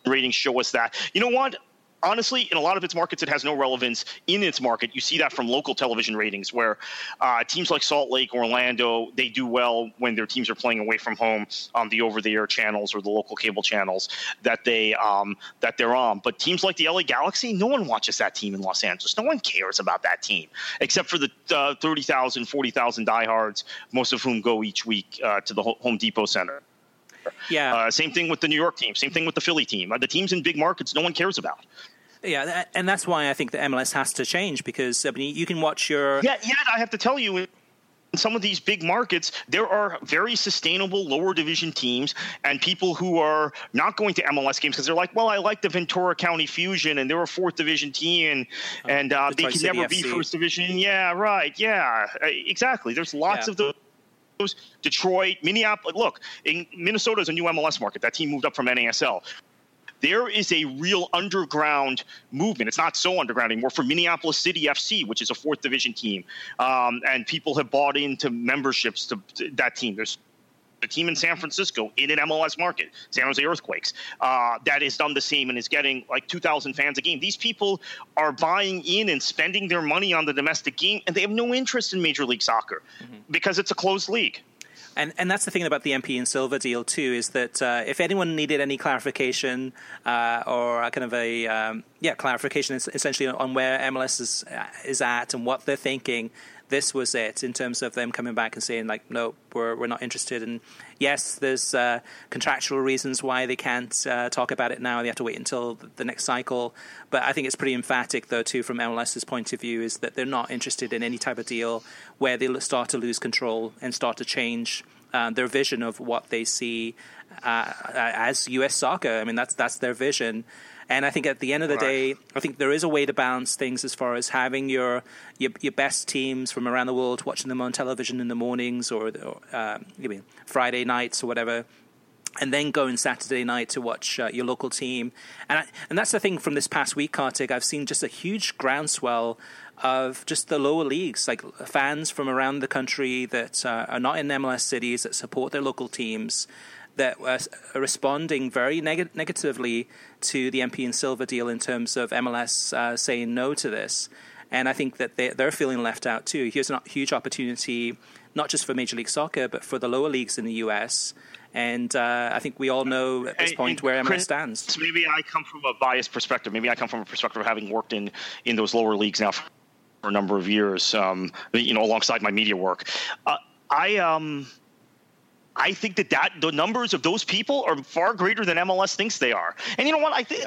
ratings show us that. You know what? Honestly, in a lot of its markets, it has no relevance in its market. You see that from local television ratings, where uh, teams like Salt Lake, Orlando, they do well when their teams are playing away from home on the over-the-air channels or the local cable channels that they um, that they're on. But teams like the LA Galaxy, no one watches that team in Los Angeles. No one cares about that team except for the uh, 30,000, 40,000 diehards, most of whom go each week uh, to the Home Depot Center. Yeah, Uh, same thing with the New York team. Same thing with the Philly team. Uh, the teams in big markets, no one cares about. Yeah, that, and that's why I think the MLS has to change because I mean, you can watch your Yeah, yet I have to tell you, in some of these big markets, there are very sustainable lower division teams and people who are not going to MLS games because they're like, well, I like the Ventura County Fusion and they're a fourth division team and, and uh, they can never be first division. Yeah, right. Yeah, uh, exactly. There's lots Yeah. of those. Detroit, Minneapolis. Look, in Minnesota is a new MLS market. That team moved up from NASL there is a real underground movement. It's not so underground anymore for Minneapolis City FC, which is a fourth division team, um, and people have bought into memberships to, to that team. There's a team in San Francisco in an MLS market, San Jose Earthquakes, uh, that has done the same and is getting like 2,000 fans a game. These people are buying in and spending their money on the domestic game, and they have no interest in Major League Soccer because it's a closed league. And and that's the thing about the MP and Silva deal too is that uh, if anyone needed any clarification uh, or a kind of a um, yeah clarification es- essentially on where MLS is is at and what they're thinking, this was it in terms of them coming back and saying like no we're we're not interested and yes there's uh, contractual reasons why they can't uh, talk about it now they have to wait until the next cycle but I think it's pretty emphatic though too from MLS's point of view is that they're not interested in any type of deal where they start to lose control and start to change uh, their vision of what they see uh, as U.S. soccer. I mean, that's that's their vision, And I think at the end of the right. day, I think there is a way to balance things as far as having your your, your best teams from around the world, watching them on television in the mornings or, or uh, Friday nights or whatever and then going Saturday night to watch uh, your local team. And I, and that's the thing from this past week, Kartik. I've seen just a huge groundswell of just the lower leagues, like fans from around the country that uh, are not in MLS cities that support their local teams. That were responding very neg- negatively to the MP and Silva deal in terms of MLS uh, saying no to this, and I think that they, they're feeling left out too. Here's a huge opportunity, not just for Major League Soccer, but for the lower leagues in the U.S. And uh, I think we all know at this and, point and where MLS Chris, stands. Maybe I come from a biased perspective. Maybe I come from a perspective of having worked in, in those lower leagues now for a number of years, um, you know, alongside my media work. Uh, I um, I think that, that the numbers of those people are far greater than MLS thinks they are. And you know what? I think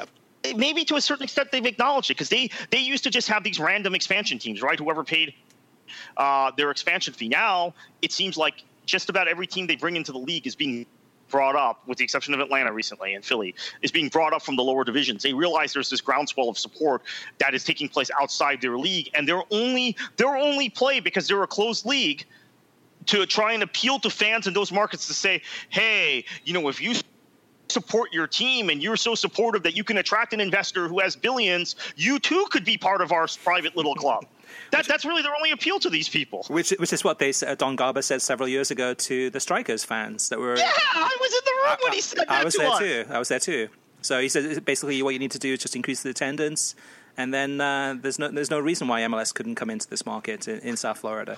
maybe to a certain extent they've acknowledged it because they they used to just have these random expansion teams, right? Whoever paid uh, their expansion fee. Now it seems like just about every team they bring into the league is being brought up, with the exception of Atlanta recently and Philly, is being brought up from the lower divisions. They realize there's this groundswell of support that is taking place outside their league, and they're only they're only play because they're a closed league to try and appeal to fans in those markets to say, hey, you know, if you support your team and you're so supportive that you can attract an investor who has billions, you too could be part of our private little club. [LAUGHS] That, that's really their only appeal to these people. Which, which is what they uh, Don Garber said several years ago to the Strikers fans that were. Yeah, I was in the room I, when he said that. I was there us. too. I was there too. So he said basically what you need to do is just increase the attendance, and then uh, there's no there's no reason why MLS couldn't come into this market in, in South Florida.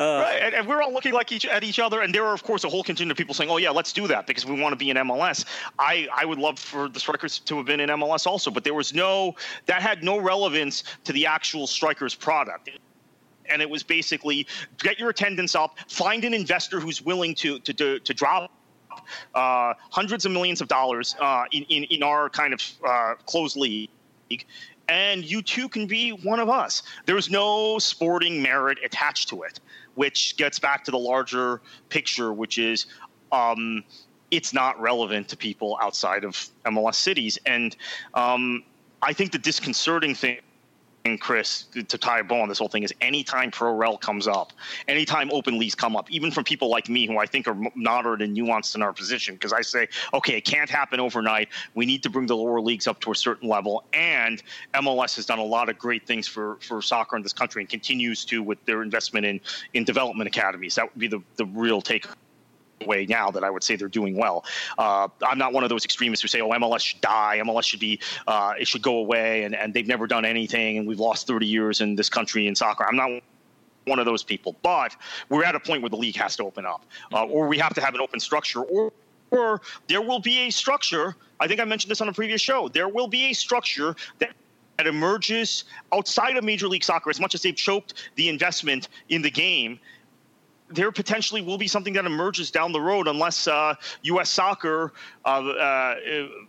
Uh, right, and, and, we're all looking like each at each other, and there are of course a whole contingent of people saying, "Oh yeah, let's do that because we want to be in MLS." I I would love for the strikers to have been in MLS also, but there was no that had no relevance to the actual strikers product and it was basically get your attendance up, find an investor who's willing to to to, to drop uh, hundreds of millions of dollars uh, in, in, in our kind of uh, closed league, and you too can be one of us. There's no sporting merit attached to it which gets back to the larger picture, which is um, it's not relevant to people outside of MLS cities. And um, I think the disconcerting thing Chris, to tie a bow on this whole thing is anytime pro rel comes up, anytime open leagues come up, even from people like me who I think are moderate and nuanced in our position, because I say, okay, it can't happen overnight. We need to bring the lower leagues up to a certain level. And MLS has done a lot of great things for, for soccer in this country and continues to with their investment in, in development academies. That would be the, the real take way now that I would say they're doing well. Uh, I'm not one of those extremists who say, "Oh, MLS should die. MLS should be, uh, it should go away," and, and they've never done anything, and we've lost 30 years in this country in soccer. I'm not one of those people, but we're at a point where the league has to open up, uh, or we have to have an open structure, or or there will be a structure. I think I mentioned this on a previous show. There will be a structure that that emerges outside of Major League Soccer, as much as they've choked the investment in the game, there potentially will be something that emerges down the road unless uh, U.S. soccer uh, uh,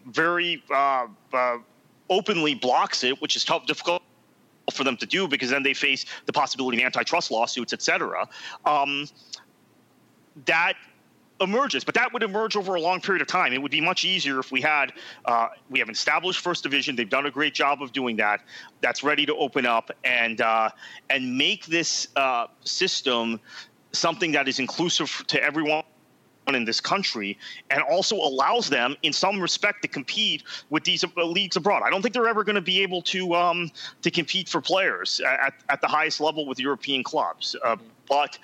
very uh, uh, openly blocks it, which is tough, difficult for them to do because then they face the possibility of antitrust lawsuits, et cetera. Um, that emerges, but that would emerge over a long period of time. It would be much easier if we had uh, we have an established first division. They've done a great job of doing that. That's ready to open up and uh, and make this uh, system something that is inclusive to everyone in this country and also allows them in some respect to compete with these leagues abroad. I don't think they're ever going to be able to um, to compete for players at, at the highest level with European clubs. Uh, but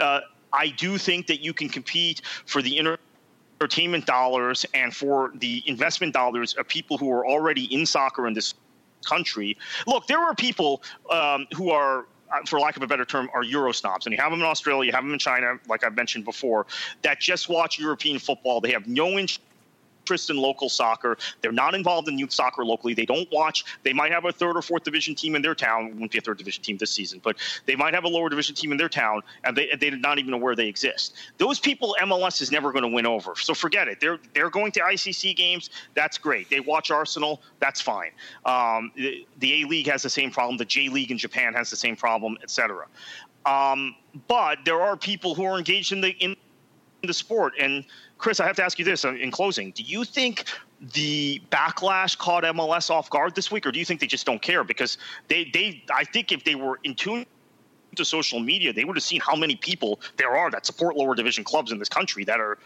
uh, I do think that you can compete for the entertainment dollars and for the investment dollars of people who are already in soccer in this country. Look, there are people um, who are Uh, for lack of a better term, are Euro snobs. And you have them in Australia, you have them in China, like I've mentioned before, that just watch European football. They have no interest interest in local soccer. They're not involved in youth soccer locally. They don't watch. They might have a third or fourth division team in their town. Won't be a third division team this season, but they might have a lower division team in their town, and they they're not even aware they exist. Those people, MLS is never going to win over. So forget it. They're they're going to ICC games. That's great. They watch Arsenal. That's fine. Um, the, the A League has the same problem. The J League in Japan has the same problem, etc. Um, but there are people who are engaged in the in the sport and Chris, I have to ask you this in closing. Do you think the backlash caught MLS off guard this week, or do you think they just don't care? Because they, they I think if they were in tune to social media, they would have seen how many people there are that support lower division clubs in this country that are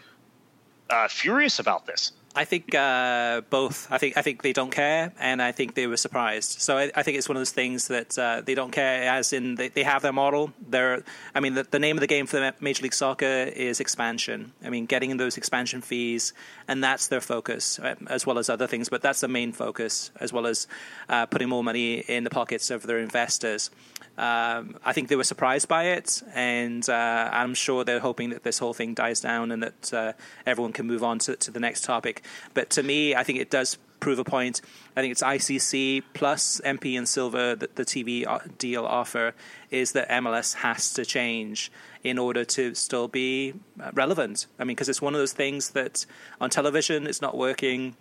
uh, furious about this. I think uh, both. I think I think they don't care, and I think they were surprised. So I, I think it's one of those things that uh, they don't care, as in they, they have their model. They're, I mean, the, the, name of the game for Major League Soccer is expansion. I mean, getting those expansion fees, and that's their focus, uh, as well as other things. But that's the main focus, as well as uh, putting more money in the pockets of their investors. Um, I think they were surprised by it, and uh, I'm sure they're hoping that this whole thing dies down and that uh, everyone can move on to, to, the next topic. But to me, I think it does prove a point. I think it's ICC plus MP and Silva that the TV uh, deal offer is that MLS has to change in order to still be uh, relevant. I mean, because it's one of those things that on television it's not working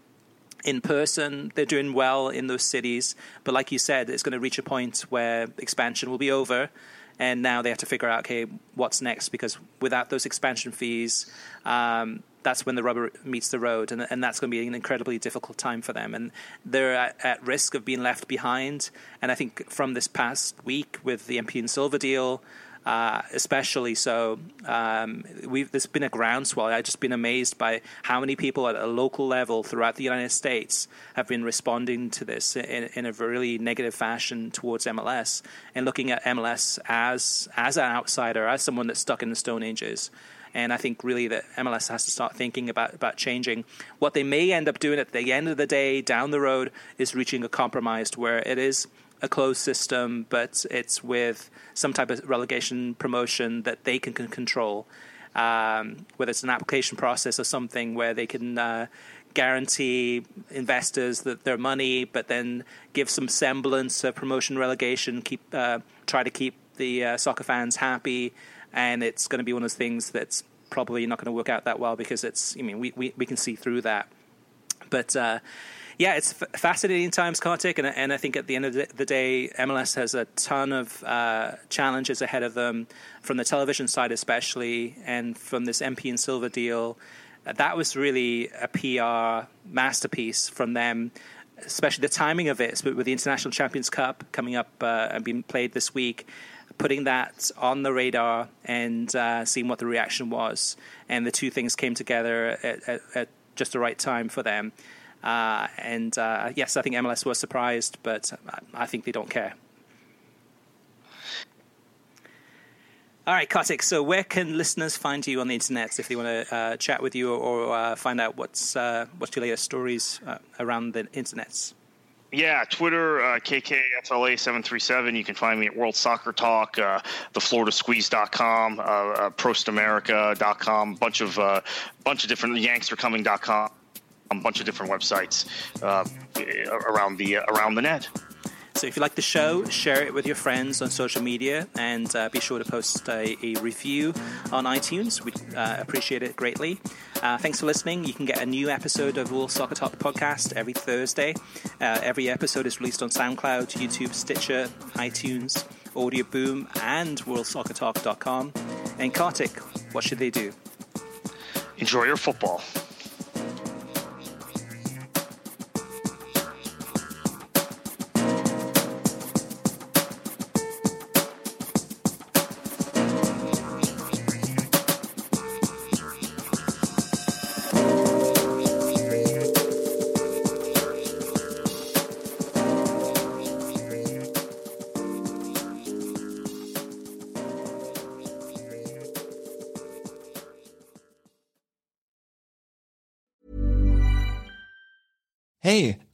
in person. They're doing well in those cities, but like you said, it's going to reach a point where expansion will be over, and now they have to figure out, okay, what's next? Because without those expansion fees, um, that's when the rubber meets the road, and, and, that's going to be an incredibly difficult time for them. And they're at, at, risk of being left behind. And I think from this past week with the MP and Silva deal, uh, especially so. Um, there's been a groundswell. I've just been amazed by how many people at a local level throughout the United States have been responding to this in, in a really negative fashion towards MLS and looking at MLS as as an outsider, as someone that's stuck in the Stone Ages. And I think really that MLS has to start thinking about, about changing. What they may end up doing at the end of the day, down the road, is reaching a compromise where it is a closed system, but it's with some type of relegation promotion that they can, can control. Um, whether it's an application process or something where they can uh, guarantee investors that their money, but then give some semblance of promotion relegation, keep uh, try to keep the uh, soccer fans happy, and it's going to be one of those things that's probably not going to work out that well because it's. I mean, we we, we can see through that, but uh, yeah, it's fascinating times, Kartik, and, and, I think at the end of the day, MLS has a ton of uh, challenges ahead of them from the television side, especially, and from this MP and Silva deal. Uh, that was really a PR masterpiece from them, especially the timing of it, with the International Champions Cup coming up uh, and being played this week putting that on the radar and uh, seeing what the reaction was. And the two things came together at, at, at, just the right time for them. Uh, and uh, yes, I think MLS was surprised, but I think they don't care. All right, Kartik. So, where can listeners find you on the internet if they want to uh, chat with you or, or uh, find out what's uh, what's your latest stories around the internets? Yeah, Twitter, uh, KKFLA737. You can find me at World Soccer Talk, uh, thefloridasqueeze.com, uh, uh, prostamerica.com, bunch of uh, bunch of different yankstercoming.com a bunch of different websites uh, around the uh, around the net. So if you like the show, share it with your friends on social media and uh, be sure to post a, a review on iTunes. We uh, appreciate it greatly. Uh, thanks for listening. You can get a new episode of World Soccer Talk podcast every Thursday. Uh, every episode is released on SoundCloud, YouTube, Stitcher, iTunes, Audio Boom, and WorldSoccerTalk.com. And Kartik, what should they do? Enjoy your football.